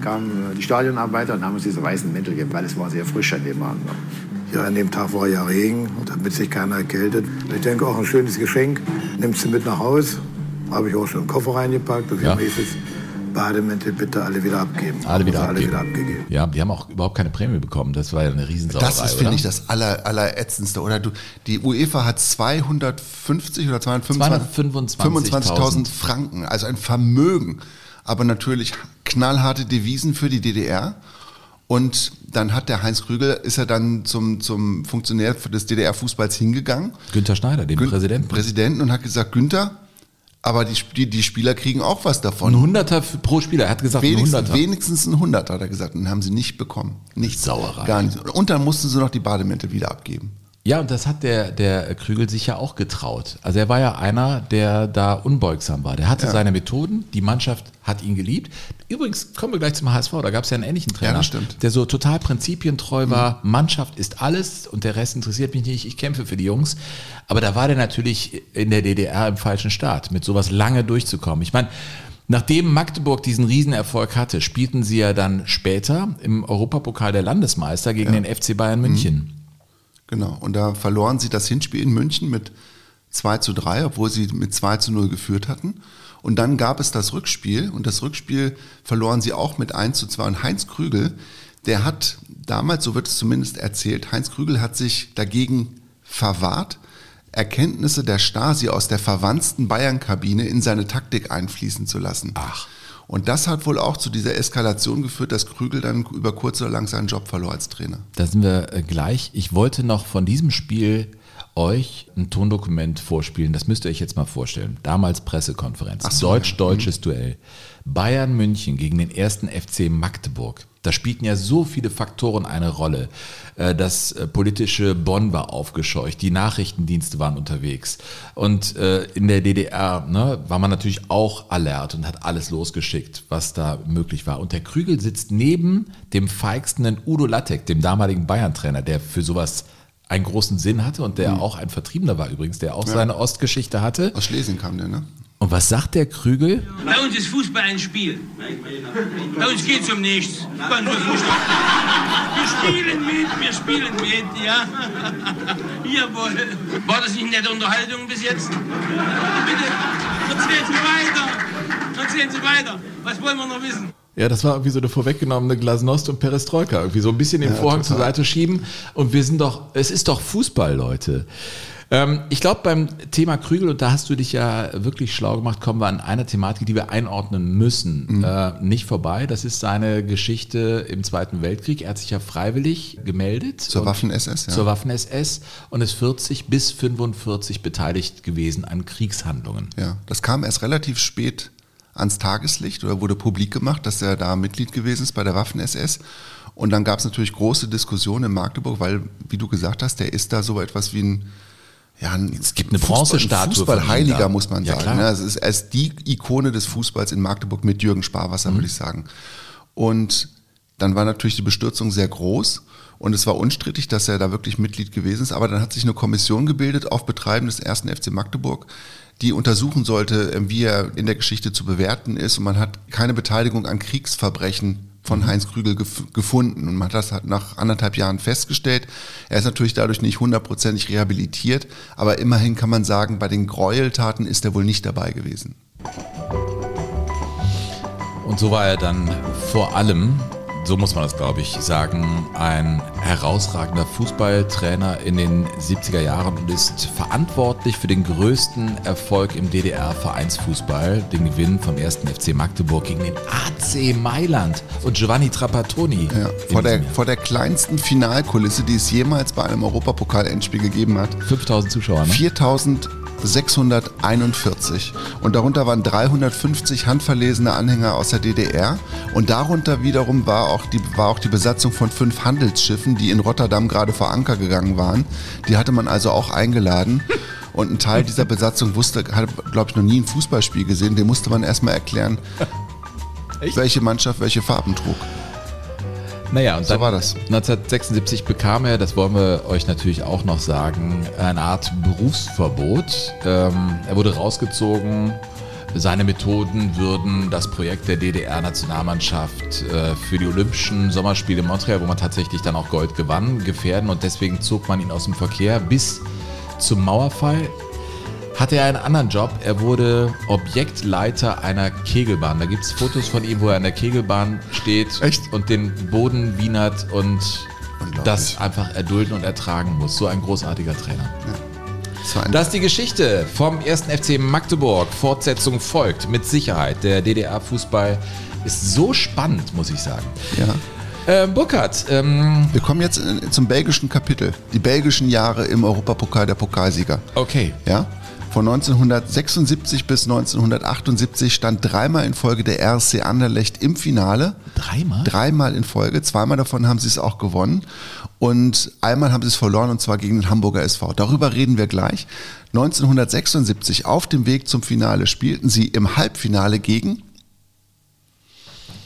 kamen äh, die Stadionarbeiter und haben uns diese weißen Mäntel gegeben, weil es war sehr frisch an dem Abend. noch. Ja, an dem Tag war ja Regen und damit sich keiner erkältet. Ich denke auch ein schönes Geschenk. Nimmst du mit nach Haus. Habe ich auch schon einen Koffer reingepackt. Und Ja. ja. hieß es, Bademäntel bitte alle wieder abgeben. Alle wieder Also abgeben. alle wieder abgegeben. Ja, die haben auch überhaupt keine Prämie bekommen. Das war ja eine Riesensauerei, Das ist, finde ich, das aller, allerätzendste. Oder du, die UEFA hat 250 oder 225 225.000 25.000 Franken, also ein Vermögen. Aber natürlich knallharte Devisen für die DDR. Und dann hat der Heinz Krügel, ist er dann zum, zum Funktionär des DDR-Fußballs hingegangen. Günther Schneider, dem Gün- Präsidenten. Präsidenten und hat gesagt, Günther, aber die, die, die Spieler kriegen auch was Ein davon. Hunderter für- pro Spieler. Er hat gesagt, ein Wenigstens, Hunderter. wenigstens ein Hunderter, hat er gesagt. Und haben sie nicht bekommen. Nichts. Sauerei. Gar nichts. Und dann mussten sie noch die Bademäntel wieder abgeben. Ja, und das hat der, der Krügel sich ja auch getraut. Also er war ja einer, der da unbeugsam war. Der hatte Ja. seine Methoden, die Mannschaft hat ihn geliebt. Übrigens kommen wir gleich zum HSV, da gab es ja einen ähnlichen Trainer, das stimmt. Mhm. der so total prinzipientreu war. Mannschaft ist alles und der Rest interessiert mich nicht, ich kämpfe für die Jungs. Aber da war der natürlich in der DDR im falschen Staat, mit sowas lange durchzukommen. Ich meine, Nachdem Magdeburg diesen Riesenerfolg hatte, spielten sie ja dann später im Europapokal der Landesmeister gegen den FC Bayern München. Genau. Und da verloren sie das Hinspiel in München mit 2 zu 3, obwohl sie mit 2 zu 0 geführt hatten. Und dann gab es das Rückspiel und das Rückspiel verloren sie auch mit 1 zu 2. Und Heinz Krügel, der hat damals, so wird es zumindest erzählt, Heinz Krügel hat sich dagegen verwahrt, Erkenntnisse der Stasi aus der verwandten Bayern-Kabine in seine Taktik einfließen zu lassen. Ach. Und das hat wohl auch zu dieser Eskalation geführt, dass Krügel dann über kurz oder lang seinen Job verlor als Trainer. Da sind wir äh, gleich. Ich wollte noch von diesem Spiel euch ein Tondokument vorspielen. Das müsst ihr euch jetzt mal vorstellen. Damals Pressekonferenz. so, Deutsch-deutsches Duell. Bayern München gegen den ersten FC Magdeburg. Da spielten ja so viele Faktoren eine Rolle. Äh, Das äh, politische Bonn war aufgescheucht, die Nachrichtendienste waren unterwegs. Und äh, in der DDR ne, war man natürlich auch alert und hat alles losgeschickt, was da möglich war. Und der Krügel sitzt neben dem feigsten Udo Lattek, dem damaligen Bayern-Trainer, der für sowas einen großen Sinn hatte und der auch ein Vertriebener war übrigens, der auch seine Ostgeschichte hatte. Aus Schlesien kam der, ne? Und was sagt der Krügel? Bei uns ist Fußball ein Spiel. Bei uns geht's um nichts. Fußball. Wir spielen mit, wir spielen mit, ja. [LAUGHS] Jawohl. War das nicht eine nette Unterhaltung bis jetzt? Bitte, erzählen Sie weiter. Erzählen Sie weiter. Was wollen wir noch wissen? Ja, das war irgendwie so eine vorweggenommene Glasnost und Perestroika. Irgendwie so ein bisschen den Vorhang zur Seite schieben. Und wir sind doch, es ist doch Fußball, Leute. Ähm, ich glaube, beim Thema Krügel, und da hast du dich ja wirklich schlau gemacht, kommen wir an einer Thematik, die wir einordnen müssen, äh, nicht vorbei. Das ist seine Geschichte im Zweiten Weltkrieg. Er hat sich ja freiwillig gemeldet. Zur Waffen-SS, ja. Zur Waffen-SS und ist 40 bis 45 beteiligt gewesen an Kriegshandlungen. Ja, das kam erst relativ spät ans Tageslicht oder wurde publik gemacht, dass er da Mitglied gewesen ist bei der Waffen-SS. Und dann gab es natürlich große Diskussionen in Magdeburg, weil, wie du gesagt hast, der ist da so etwas wie ein, ja, ein, Es gibt eine Bronzestatue Fußballheiliger, muss man Ja, sagen. klar. ne? Also es ist, er ist die Ikone des Fußballs in Magdeburg mit Jürgen Sparwasser, Mhm. würde ich sagen. Und dann war natürlich die Bestürzung sehr groß. Und es war unstrittig, dass er da wirklich Mitglied gewesen ist. Aber dann hat sich eine Kommission gebildet auf Betreiben des ersten FC Magdeburg, die untersuchen sollte, äh, wie er in der Geschichte zu bewerten ist. Und man hat keine Beteiligung an Kriegsverbrechen von Heinz Krügel gef gefunden. Und man hat das halt nach anderthalb Jahren festgestellt. Er ist natürlich dadurch nicht hundertprozentig rehabilitiert, aber immerhin kann man sagen, bei den Gräueltaten ist er wohl nicht dabei gewesen. Und so war er dann vor allem, so muss man das glaube ich sagen, ein herausragender Fußballtrainer in den 70er Jahren und ist verantwortlich für den größten Erfolg im DDR-Vereinsfußball, den Gewinn vom 1. FC Magdeburg gegen den AC Mailand und Giovanni Trapattoni. Ja, vor, der, vor der kleinsten Finalkulisse, die es jemals bei einem Europapokal-Endspiel gegeben hat. 5000 Zuschauer, ne? 4641 und darunter waren 350 handverlesene Anhänger aus der DDR und darunter wiederum war auch die, war auch die Besatzung von fünf Handelsschiffen, die in Rotterdam gerade vor Anker gegangen waren. Die hatte man also auch eingeladen. Und ein Teil dieser Besatzung wusste, hat, glaube ich, noch nie ein Fußballspiel gesehen. Dem musste man erstmal erklären, welche Mannschaft welche Farben trug. Naja, und So war das. 1976 bekam er, das wollen wir euch natürlich auch noch sagen, eine Art Berufsverbot. Ähm, er wurde rausgezogen. Seine Methoden würden das Projekt der DDR-Nationalmannschaft äh, für die Olympischen Sommerspiele in Montreal, wo man tatsächlich dann auch Gold gewann, gefährden. Und deswegen zog man ihn aus dem Verkehr bis zum Mauerfall hatte er einen anderen Job. Er wurde Objektleiter einer Kegelbahn. Da gibt es Fotos von ihm, wo er an der Kegelbahn steht Echt? und den Boden wienert und das einfach erdulden und ertragen muss. So ein großartiger Trainer. Ein Das ist die Geschichte vom 1. FC Magdeburg. Fortsetzung folgt mit Sicherheit. Der DDR-Fußball ist so spannend, muss ich sagen. ja. Ähm, Burkhard, ähm, Wir kommen jetzt in, zum belgischen Kapitel. Die belgischen Jahre im Europapokal der Pokalsieger. okay. Ja? Von 1976 bis 1978 stand dreimal in Folge der RSC Anderlecht im Finale. Dreimal? Dreimal in Folge. Zweimal davon haben sie es auch gewonnen. Und einmal haben sie es verloren und zwar gegen den Hamburger SV. Darüber reden wir gleich. 1976 auf dem Weg zum Finale spielten sie im Halbfinale gegen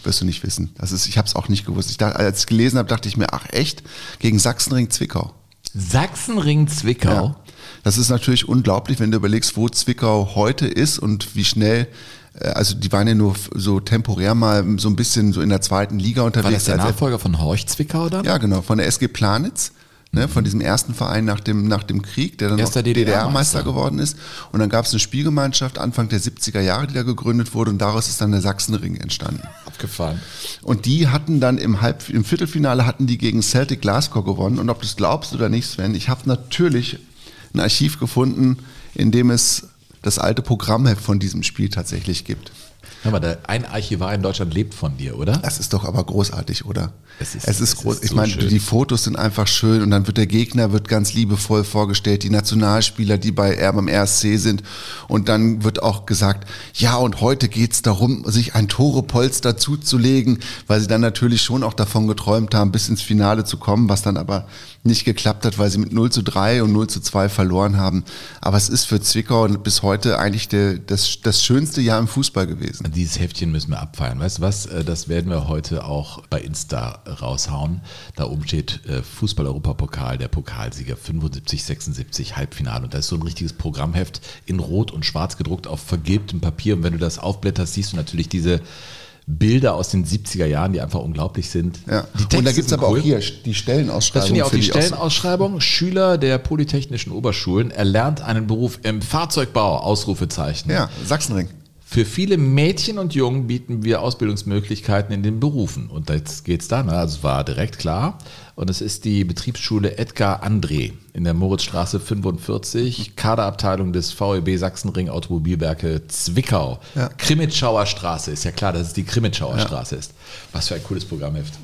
wirst du nicht wissen. Das ist, ich habe es auch nicht gewusst. Ich dachte, als ich gelesen habe, dachte ich mir, ach echt, gegen Sachsenring Zwickau. Sachsenring Zwickau. Ja. Das ist natürlich unglaublich, wenn du überlegst, wo Zwickau heute ist und wie schnell äh, also die waren ja nur so temporär mal so ein bisschen so in der zweiten Liga unterwegs. War das der als- Nachfolger von Horch Zwickau dann? Ja, genau, von der SG Planitz, ne, von diesem ersten Verein nach dem, nach dem Krieg, der dann DDR-Meister DDR-Meister geworden ist. Und dann gab es eine Spielgemeinschaft Anfang der 70er Jahre, die da gegründet wurde und daraus ist dann der Sachsenring entstanden. Abgefahren. Und die hatten dann im, Halb im Viertelfinale hatten die gegen Celtic Glasgow gewonnen. Und ob du es glaubst oder nicht, Sven, ich habe natürlich ein Archiv gefunden, in dem es das alte Programmheft von diesem Spiel tatsächlich gibt. Hör mal, der, ein Archivar in Deutschland lebt von dir, oder? Das ist doch aber großartig, oder? Es ist- es ist es groß. ist ich so meine, schön. die Fotos sind einfach schön und dann wird der Gegner wird ganz liebevoll vorgestellt, die Nationalspieler, die bei er beim RSC sind und dann wird auch gesagt, ja und heute geht's darum, sich ein Torepolster zuzulegen, weil sie dann natürlich schon auch davon geträumt haben, bis ins Finale zu kommen, was dann aber nicht geklappt hat, weil sie mit 0 zu 3 und 0 zu 2 verloren haben. Aber es ist für Zwickau bis heute eigentlich der, das, das schönste Jahr im Fußball gewesen. Dieses Heftchen müssen wir abfeiern. Weißt du was? Äh, Das werden wir heute auch bei Insta raushauen. Da oben steht äh, Fußball-Europapokal, der Pokalsieger 75, 76, Halbfinale. Und da ist so ein richtiges Programmheft in Rot und Schwarz gedruckt auf vergilbtem Papier. Und wenn du das aufblätterst, siehst du natürlich diese Bilder aus den 70er Jahren, die einfach unglaublich sind. Ja. Die und da gibt's sind aber cool. auch hier die Stellenausschreibung. Das finde ich auch die so- Stellenausschreibung. Schüler der Polytechnischen Oberschulen erlernt einen Beruf im Fahrzeugbau, Ausrufezeichen. Ja, Sachsenring. Für viele Mädchen und Jungen bieten wir Ausbildungsmöglichkeiten in den Berufen. Und jetzt geht's da, ne? also es war direkt klar. Und es ist die Betriebsschule Edgar André in der Moritzstraße 45, Kaderabteilung des VEB Sachsenring Automobilwerke Zwickau. Ja. Krimitschauer Straße, ist ja klar, dass es die Krimitschauer Straße ist. Was für ein cooles Programmheft.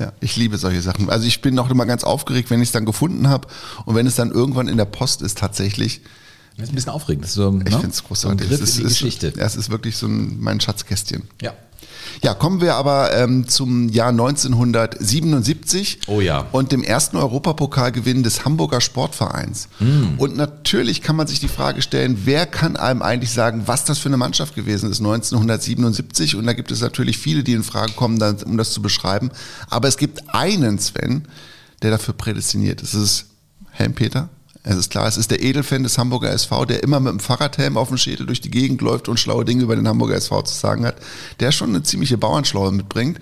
Ja, ich liebe solche Sachen. Also ich bin noch immer ganz aufgeregt, wenn ich es dann gefunden habe und wenn es dann irgendwann in der Post ist tatsächlich. Das ist ein bisschen aufregend. Das ist so, Ich ne? finde es So großartig. Griff es ist, ist, Geschichte. Es ist wirklich so ein, mein Schatzkästchen. Ja. Ja, kommen wir aber ähm, zum Jahr 1977 Oh ja. und dem ersten Europapokalgewinn des Hamburger Sportvereins. Hm. Und natürlich kann man sich die Frage stellen, wer kann einem eigentlich sagen, was das für eine Mannschaft gewesen ist 1977? Und da gibt es natürlich viele, die in Frage kommen, um das zu beschreiben. Aber es gibt einen Sven, der dafür prädestiniert ist. Es ist Helm-Peter. Es ist klar, es ist der Edelfan des Hamburger SV, der immer mit dem Fahrradhelm auf dem Schädel durch die Gegend läuft und schlaue Dinge über den Hamburger SV zu sagen hat, der schon eine ziemliche Bauernschlaue mitbringt.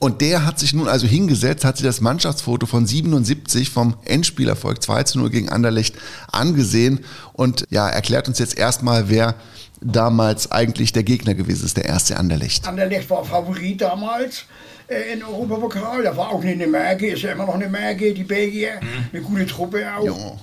Und der hat sich nun also hingesetzt, hat sich das Mannschaftsfoto von 77 vom Endspielerfolg 2 zu 0 gegen Anderlecht angesehen und ja, erklärt uns jetzt erstmal, wer damals eigentlich der Gegner gewesen ist, der erste Anderlecht. Anderlecht war Favorit damals äh, in Europapokal. Da war auch eine Merke, ist ja immer noch eine Merke, die Belgier. Eine gute Truppe auch. Ja.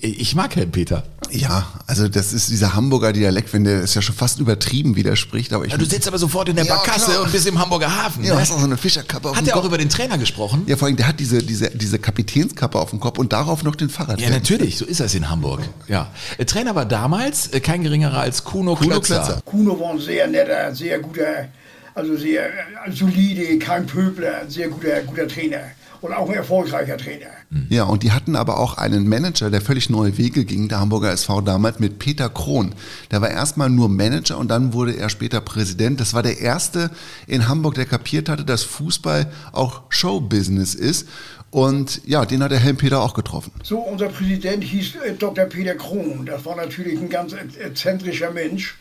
Ich mag Helm Peter. Ja, also das ist dieser Hamburger Dialekt, wenn der ist ja schon fast übertrieben, wie der spricht. Aber ich Ja, du sitzt aber sofort in der Ja, Barkasse klar. und bist im Hamburger Hafen. ja, ne? hast auch so eine Fischerkappe auf Hat dem er auch Kopf. über den Trainer gesprochen? Ja, vor allem, der hat diese, diese, diese Kapitänskappe auf dem Kopf und darauf noch den Fahrrad. Ja, natürlich, so ist das in Hamburg. Ja. Der Trainer war damals äh, kein geringerer als Kuno, Kuno Klötzer. Klötzer. Kuno war ein sehr netter, sehr guter, also sehr äh, solide, kein Pöbler, ein sehr guter, guter Trainer. Und auch ein erfolgreicher Trainer. Ja, und die hatten aber auch einen Manager, der völlig neue Wege ging, der Hamburger SV damals, mit Peter Krohn. Der war erstmal nur Manager und dann wurde er später Präsident. Das war der erste in Hamburg, der kapiert hatte, dass Fußball auch Showbusiness ist. Und ja, den hat der Helm Peter auch getroffen. So, unser Präsident hieß äh, Dr. Peter Krohn. Das war natürlich ein ganz ex- exzentrischer Mensch.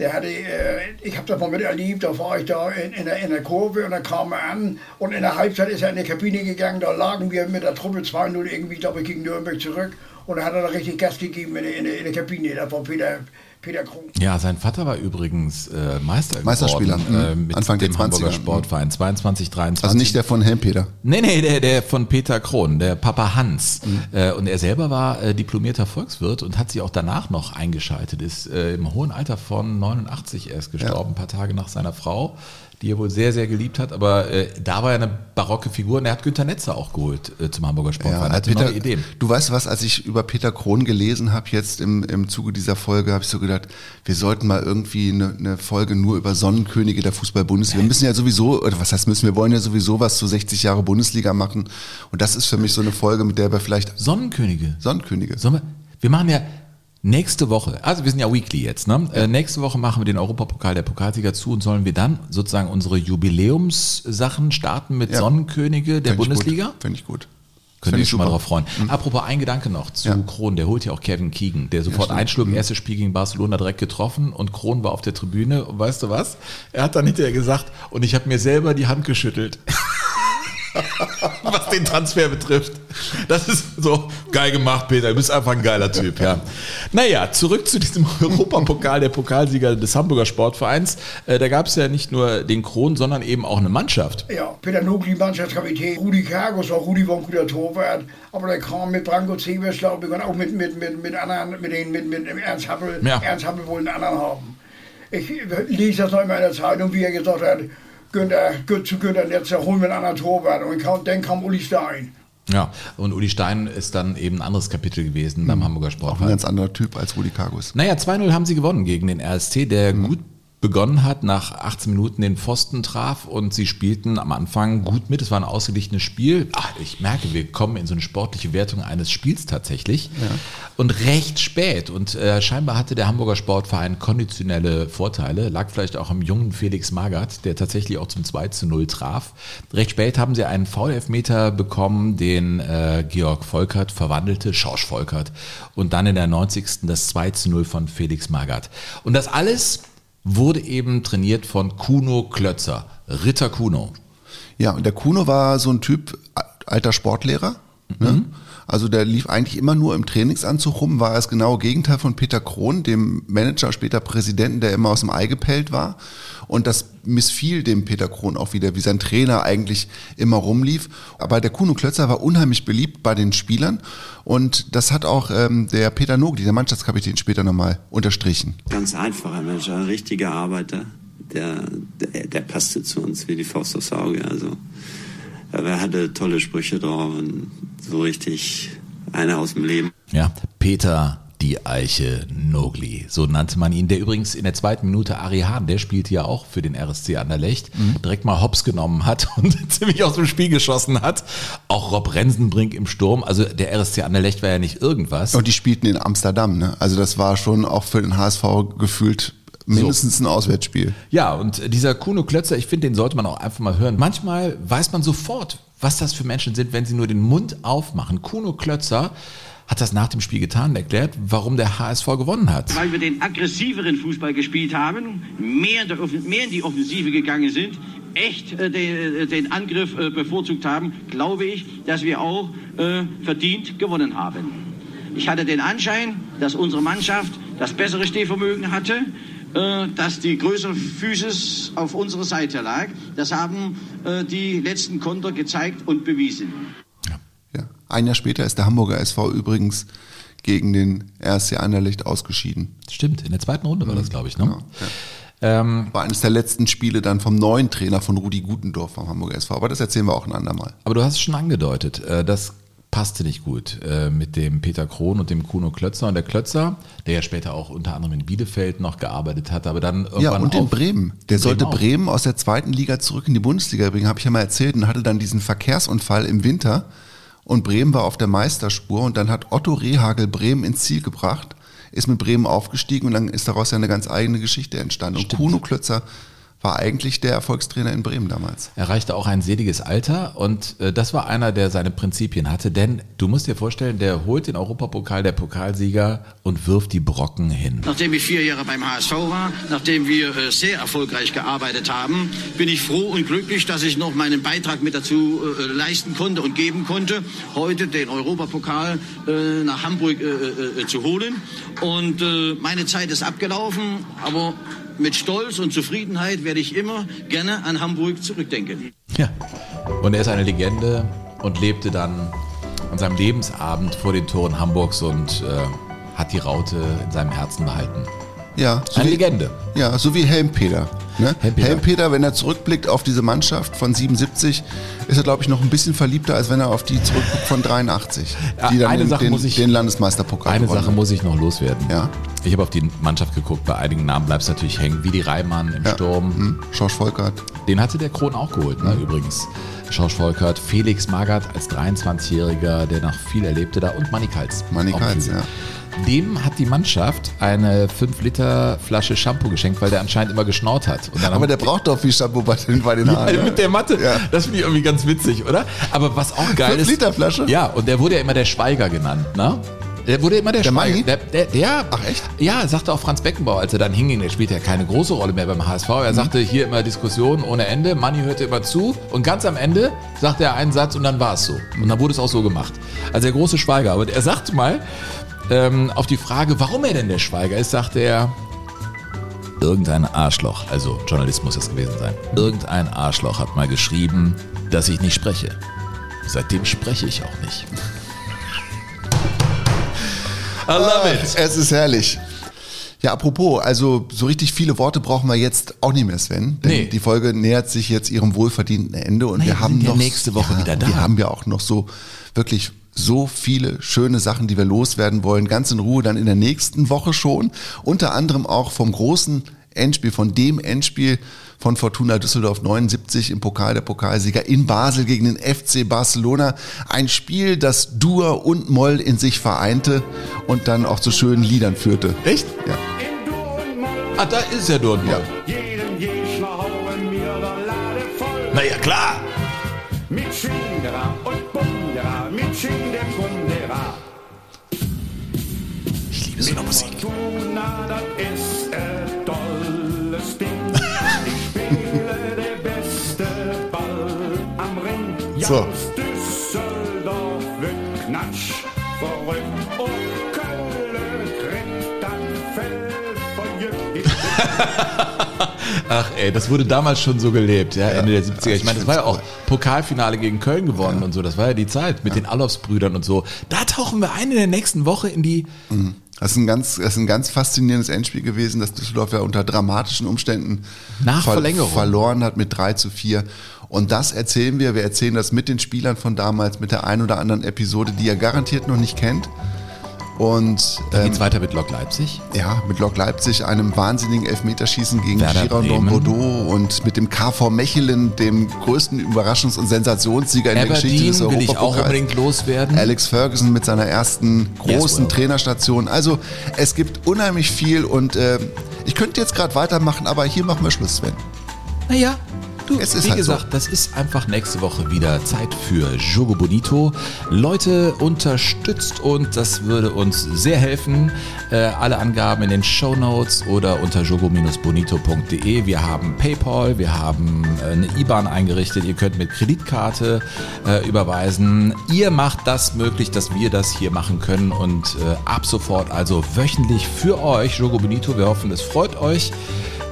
Der hatte, äh, ich habe das mal miterlebt, da war ich da in, in, der, in der Kurve und dann kam er an und in der Halbzeit ist er in die Kabine gegangen, da lagen wir mit der Truppe 2-0 irgendwie, glaube ich, gegen Nürnberg zurück und da hat er da richtig Gas gegeben in, der- in, in der Kabine. Das war Peter, Peter Krohn. Ja, sein Vater war übrigens äh, Meister Meisterspieler, geworden, mhm. äh, mit Anfang der dem Hamburger 20er, Sportverein 22, 23. Also nicht der von Helm Peter. Nee, nee, der, der von Peter Krohn, der Papa Hans. Mhm. Äh, und er selber war äh, diplomierter Volkswirt und hat sich auch danach noch eingeschaltet, ist äh, im hohen Alter von 89 erst gestorben, ein paar Tage nach seiner Frau, die er wohl sehr, sehr geliebt hat. Aber äh, da war er eine barocke Figur und er hat Günter Netzer auch geholt äh, zum Hamburger Sportverein. er hatte Peter, Ideen. Du weißt was, als ich über Peter Krohn gelesen habe, jetzt im, im Zuge dieser Folge, habe ich so gedacht, wir sollten mal irgendwie eine, eine Folge nur über Sonnenkönige der Fußball-Bundesliga. Wir müssen ja sowieso, oder was heißt müssen, wir wollen ja sowieso was zu 60 Jahre Bundesliga machen. Und das ist für mich so eine Folge, mit der wir vielleicht. Sonnenkönige. Sonnenkönige. Sollen wir, wir machen ja nächste Woche, also wir sind ja weekly jetzt, ne? Äh, nächste Woche machen wir den Europapokal der Pokalsieger zu und sollen wir dann sozusagen unsere Jubiläumssachen starten mit Ja. Sonnenkönige der Fänd Bundesliga? Finde ich gut. Könnt ihr euch schon mal drauf freuen. Apropos ein Gedanke noch zu Ja. Kron, der holt ja auch Kevin Keegan, der sofort einschlug, erstes Spiel gegen Barcelona direkt getroffen und Kron war auf der Tribüne und weißt du was? Er hat dann hinterher gesagt und ich habe mir selber die Hand geschüttelt. [LAUGHS] [LAUGHS] was den Transfer betrifft. Das ist so geil gemacht, Peter. Du bist einfach ein geiler Typ, ja. Naja, zurück zu diesem [LAUGHS] Europapokal der Pokalsieger des Hamburger Sportvereins. Äh, da gab es ja nicht nur den Kron, sondern eben auch eine Mannschaft. Ja, Peter Nogli, Mannschaftskapitän, Rudi Kargus, auch Rudi war ein guter Torwart, aber der kam mit Branko Zebers, glaube ich, und auch mit, mit, mit, mit anderen, mit, den, mit, mit Ernst Happel. Ja. Ernst Happel wollte einen anderen haben. Ich lese das noch immer in der Zeitung, wie er gesagt hat, Günther, Gü- zu Günther Netzer, holen wir einen anderen Torwart. Und kam, dann kam Uli Stein. Ja, und Uli Stein ist dann eben ein anderes Kapitel gewesen beim Hamburger Auch ein ganz anderer Typ als Rudi Kargus. Naja, 2-0 haben sie gewonnen gegen den RSC, der gut begonnen hat, nach 18 Minuten den Pfosten traf und sie spielten am Anfang gut mit. Es war ein ausgeglichenes Spiel. Ach, ich merke, wir kommen in so eine sportliche Wertung eines Spiels tatsächlich. Und recht spät. Und äh, scheinbar hatte der Hamburger Sportverein konditionelle Vorteile. Lag vielleicht auch am jungen Felix Magath, der tatsächlich auch zum 2 zu 0 traf. Recht spät haben sie einen Foul-Elfmeter bekommen, den äh, Georg Volkert verwandelte, Schorsch Volkert. Und dann in der 90. das 2 zu 0 von Felix Magath. Und das alles wurde eben trainiert von Kuno Klötzer, Ritter Kuno. Ja, und der Kuno war so ein Typ, alter Sportlehrer. Ne? Also der lief eigentlich immer nur im Trainingsanzug rum, war das genaue Gegenteil von Peter Krohn, dem Manager, später Präsidenten, der immer aus dem Ei gepellt war. Und das missfiel dem Peter Krohn auch wieder, wie sein Trainer eigentlich immer rumlief. Aber der Kuno Klötzer war unheimlich beliebt bei den Spielern. Und das hat auch ähm, der Peter Nogli, der Mannschaftskapitän, später nochmal unterstrichen. Ganz einfacher Mensch, ein richtiger Arbeiter. Der, der, der passte zu uns wie die Faust aufs Auge. Also, er hatte tolle Sprüche drauf und so richtig einer aus dem Leben. Ja, Peter die Eiche Nogli, so nannte man ihn, der übrigens in der zweiten Minute Ari Hahn, der spielte ja auch für den RSC Anderlecht, direkt mal Hops genommen hat [LAUGHS] und ziemlich aus dem Spiel geschossen hat. Auch Rob Rensenbrink im Sturm, also der RSC Anderlecht war ja nicht irgendwas. Und die spielten in Amsterdam. Ne? Also das war schon auch für den HSV gefühlt mindestens ein Auswärtsspiel. Ja, und dieser Kuno Klötzer, ich finde, den sollte man auch einfach mal hören. Manchmal weiß man sofort, was das für Menschen sind, wenn sie nur den Mund aufmachen. Kuno Klötzer hat das nach dem Spiel getan und erklärt, warum der HSV gewonnen hat. Weil wir den aggressiveren Fußball gespielt haben, mehr mehr in die Offensive gegangen sind, echt äh, den, äh, den Angriff äh, bevorzugt haben, glaube ich, dass wir auch äh, verdient gewonnen haben. Ich hatte den Anschein, dass unsere Mannschaft das bessere Stehvermögen hatte, äh, dass die größere Physis auf unserer Seite lag. Das haben äh, die letzten Konter gezeigt und bewiesen. Ja. Ein Jahr später ist der Hamburger SV übrigens gegen den RSC Anderlecht ausgeschieden. Stimmt, in der zweiten Runde war das, glaube ich. Ne? Ja, Ähm, War eines der letzten Spiele dann vom neuen Trainer von Rudi Gutendorf vom Hamburger SV. Aber das erzählen wir auch ein andermal. aber du hast es schon angedeutet, äh, das passte nicht gut äh, mit dem Peter Krohn und dem Kuno Klötzer. Und der Klötzer, der ja später auch unter anderem in Bielefeld noch gearbeitet hat, aber dann irgendwann Ja, und in Bremen. Der sollte auch. Bremen aus der zweiten Liga zurück in die Bundesliga bringen, habe ich ja mal erzählt, und hatte dann diesen Verkehrsunfall im Winter. Und Bremen war auf der Meisterspur und dann hat Otto Rehagel Bremen ins Ziel gebracht, ist mit Bremen aufgestiegen und dann ist daraus ja eine ganz eigene Geschichte entstanden. Und Kuno Klötzer war eigentlich der Erfolgstrainer in Bremen damals. erreichte auch ein seliges Alter und äh, das war einer, der seine Prinzipien hatte, denn du musst dir vorstellen, der holt den Europapokal der Pokalsieger und wirft die Brocken hin. Nachdem ich vier Jahre beim HSV war, nachdem wir äh, sehr erfolgreich gearbeitet haben, bin ich froh und glücklich, dass ich noch meinen Beitrag mit dazu äh, leisten konnte und geben konnte, heute den Europapokal äh, nach Hamburg äh, äh, äh, zu holen. Und äh, meine Zeit ist abgelaufen, aber mit Stolz und Zufriedenheit werde ich immer gerne an Hamburg zurückdenken. Ja. Und er ist eine Legende und lebte dann an seinem Lebensabend vor den Toren Hamburgs und äh, hat die Raute in seinem Herzen behalten. Ja, so Eine wie, Legende. Ja, so wie Helmpeter. Ne? Helmpeter. Helmpeter, wenn er zurückblickt auf diese Mannschaft von 77, ist er, glaube ich, noch ein bisschen verliebter, als wenn er auf die zurückguckt von 83, die dann eine den, Sache den, muss ich- den Landesmeisterpokal Eine Sache muss ich noch loswerden. Ja. Ich habe auf die Mannschaft geguckt, bei einigen Namen bleibst du natürlich hängen, wie die Reimann im Ja. Sturm. Hm, Schorsch Volkert. Den hatte der Kron auch geholt, ne, übrigens. Schorsch Volkert, Felix Magath als 23-Jähriger, der noch viel erlebte da und Manny Kals. Manny Kals, ja. Dem hat die Mannschaft eine 5-Liter-Flasche Shampoo geschenkt, weil der anscheinend immer geschnaut hat. Aber der braucht doch viel Shampoo bei den, bei den Haaren. ja, ne? mit der Matte. Ja. Das finde ich irgendwie ganz witzig, oder? Aber was auch geil Fünf ist. Liter Flasche? Ja, und der wurde ja immer der Schweiger genannt, ne? Der wurde immer der, Der Schweiger. Der, der, der, Ach, echt? Ja, sagte auch Franz Beckenbauer, als er dann hinging, der spielte ja keine große Rolle mehr beim HSV. Mhm. Er sagte hier immer Diskussionen ohne Ende. Manni hörte immer zu und ganz am Ende sagte er einen Satz und dann war es so. Und dann wurde es auch so gemacht. Also der große Schweiger. Aber er sagte mal, ähm, auf die Frage, warum er denn der Schweiger ist, sagte er, Irgendein Arschloch, also Journalist muss es gewesen sein, irgendein Arschloch hat mal geschrieben, dass ich nicht spreche. Seitdem spreche ich auch nicht. I love it. Es ist herrlich. Ja, apropos, also so richtig viele Worte brauchen wir jetzt auch nicht mehr, Sven. Denn Nee. die Folge nähert sich jetzt ihrem wohlverdienten Ende und ja, wir wir haben ja noch nächste Woche wieder da. Wir haben ja auch noch so wirklich so viele schöne Sachen, die wir loswerden wollen, ganz in Ruhe dann in der nächsten Woche schon. Unter anderem auch vom großen Endspiel, von dem Endspiel von Fortuna Düsseldorf 79 im Pokal der Pokalsieger in Basel gegen den FC Barcelona. Ein Spiel, das Dur und Moll in sich vereinte und dann auch zu schönen Liedern führte. Echt? Ja. Ah, da ist er der Lade voll. Na ja, klar. Mit Schindera und Bundera. Ich liebe so eine Musik. Fortuna, [LAUGHS] Ach ey, das wurde damals schon so gelebt, ja, Ende der 70er. Ich meine, das war ja auch Pokalfinale gegen Köln gewonnen und so. Das war ja die Zeit mit den Alofs-Brüdern und so. Da tauchen wir ein in der nächsten Woche in die Das ist ein ganz, das ist ein ganz faszinierendes Endspiel gewesen, das Düsseldorf ja unter dramatischen Umständen Nach Verlängerung. verloren hat mit 3 zu 4. Und das erzählen wir, wir erzählen das mit den Spielern von damals, mit der ein oder anderen Episode, die ihr garantiert noch nicht kennt. Und Dann ähm, geht's weiter mit Lok Leipzig. ja, mit Lok Leipzig, einem wahnsinnigen Elfmeterschießen gegen Girondin. Bordeaux und mit dem KV Mechelen, dem größten Überraschungs- und Sensationssieger in der Geschichte des Aberdeen will ich auch Europapokals. unbedingt loswerden. Alex Ferguson mit seiner ersten großen well. Trainerstation. Also es gibt unheimlich viel und äh, ich könnte jetzt gerade weitermachen, aber hier machen wir Schluss, Sven. Naja, du, Es ist wie halt gesagt, so. das ist einfach nächste Woche wieder Zeit für Jogo Bonito. Leute, unterstützt und das würde uns sehr helfen. Äh, alle Angaben in den Show Notes oder unter jogo-bonito.de. Wir haben PayPal, wir haben äh, eine IBAN eingerichtet. Ihr könnt mit Kreditkarte äh, überweisen. Ihr macht das möglich, dass wir das hier machen können und äh, ab sofort also wöchentlich für euch Jogo Bonito. Wir hoffen, es freut euch.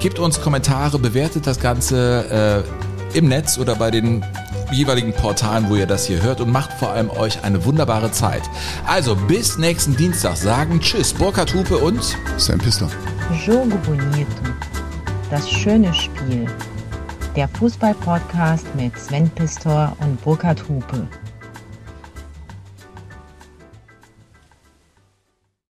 Gebt uns Kommentare, bewertet das Ganze äh, im Netz oder bei den jeweiligen Portalen, wo ihr das hier hört und macht vor allem euch eine wunderbare Zeit. Also bis nächsten Dienstag sagen Tschüss, Burkhard Hupe und Sam Pistler. Jogo Bonito. Das schöne Spiel. Der Fußball-Podcast mit Sven Pistor und Burkhard Hupe.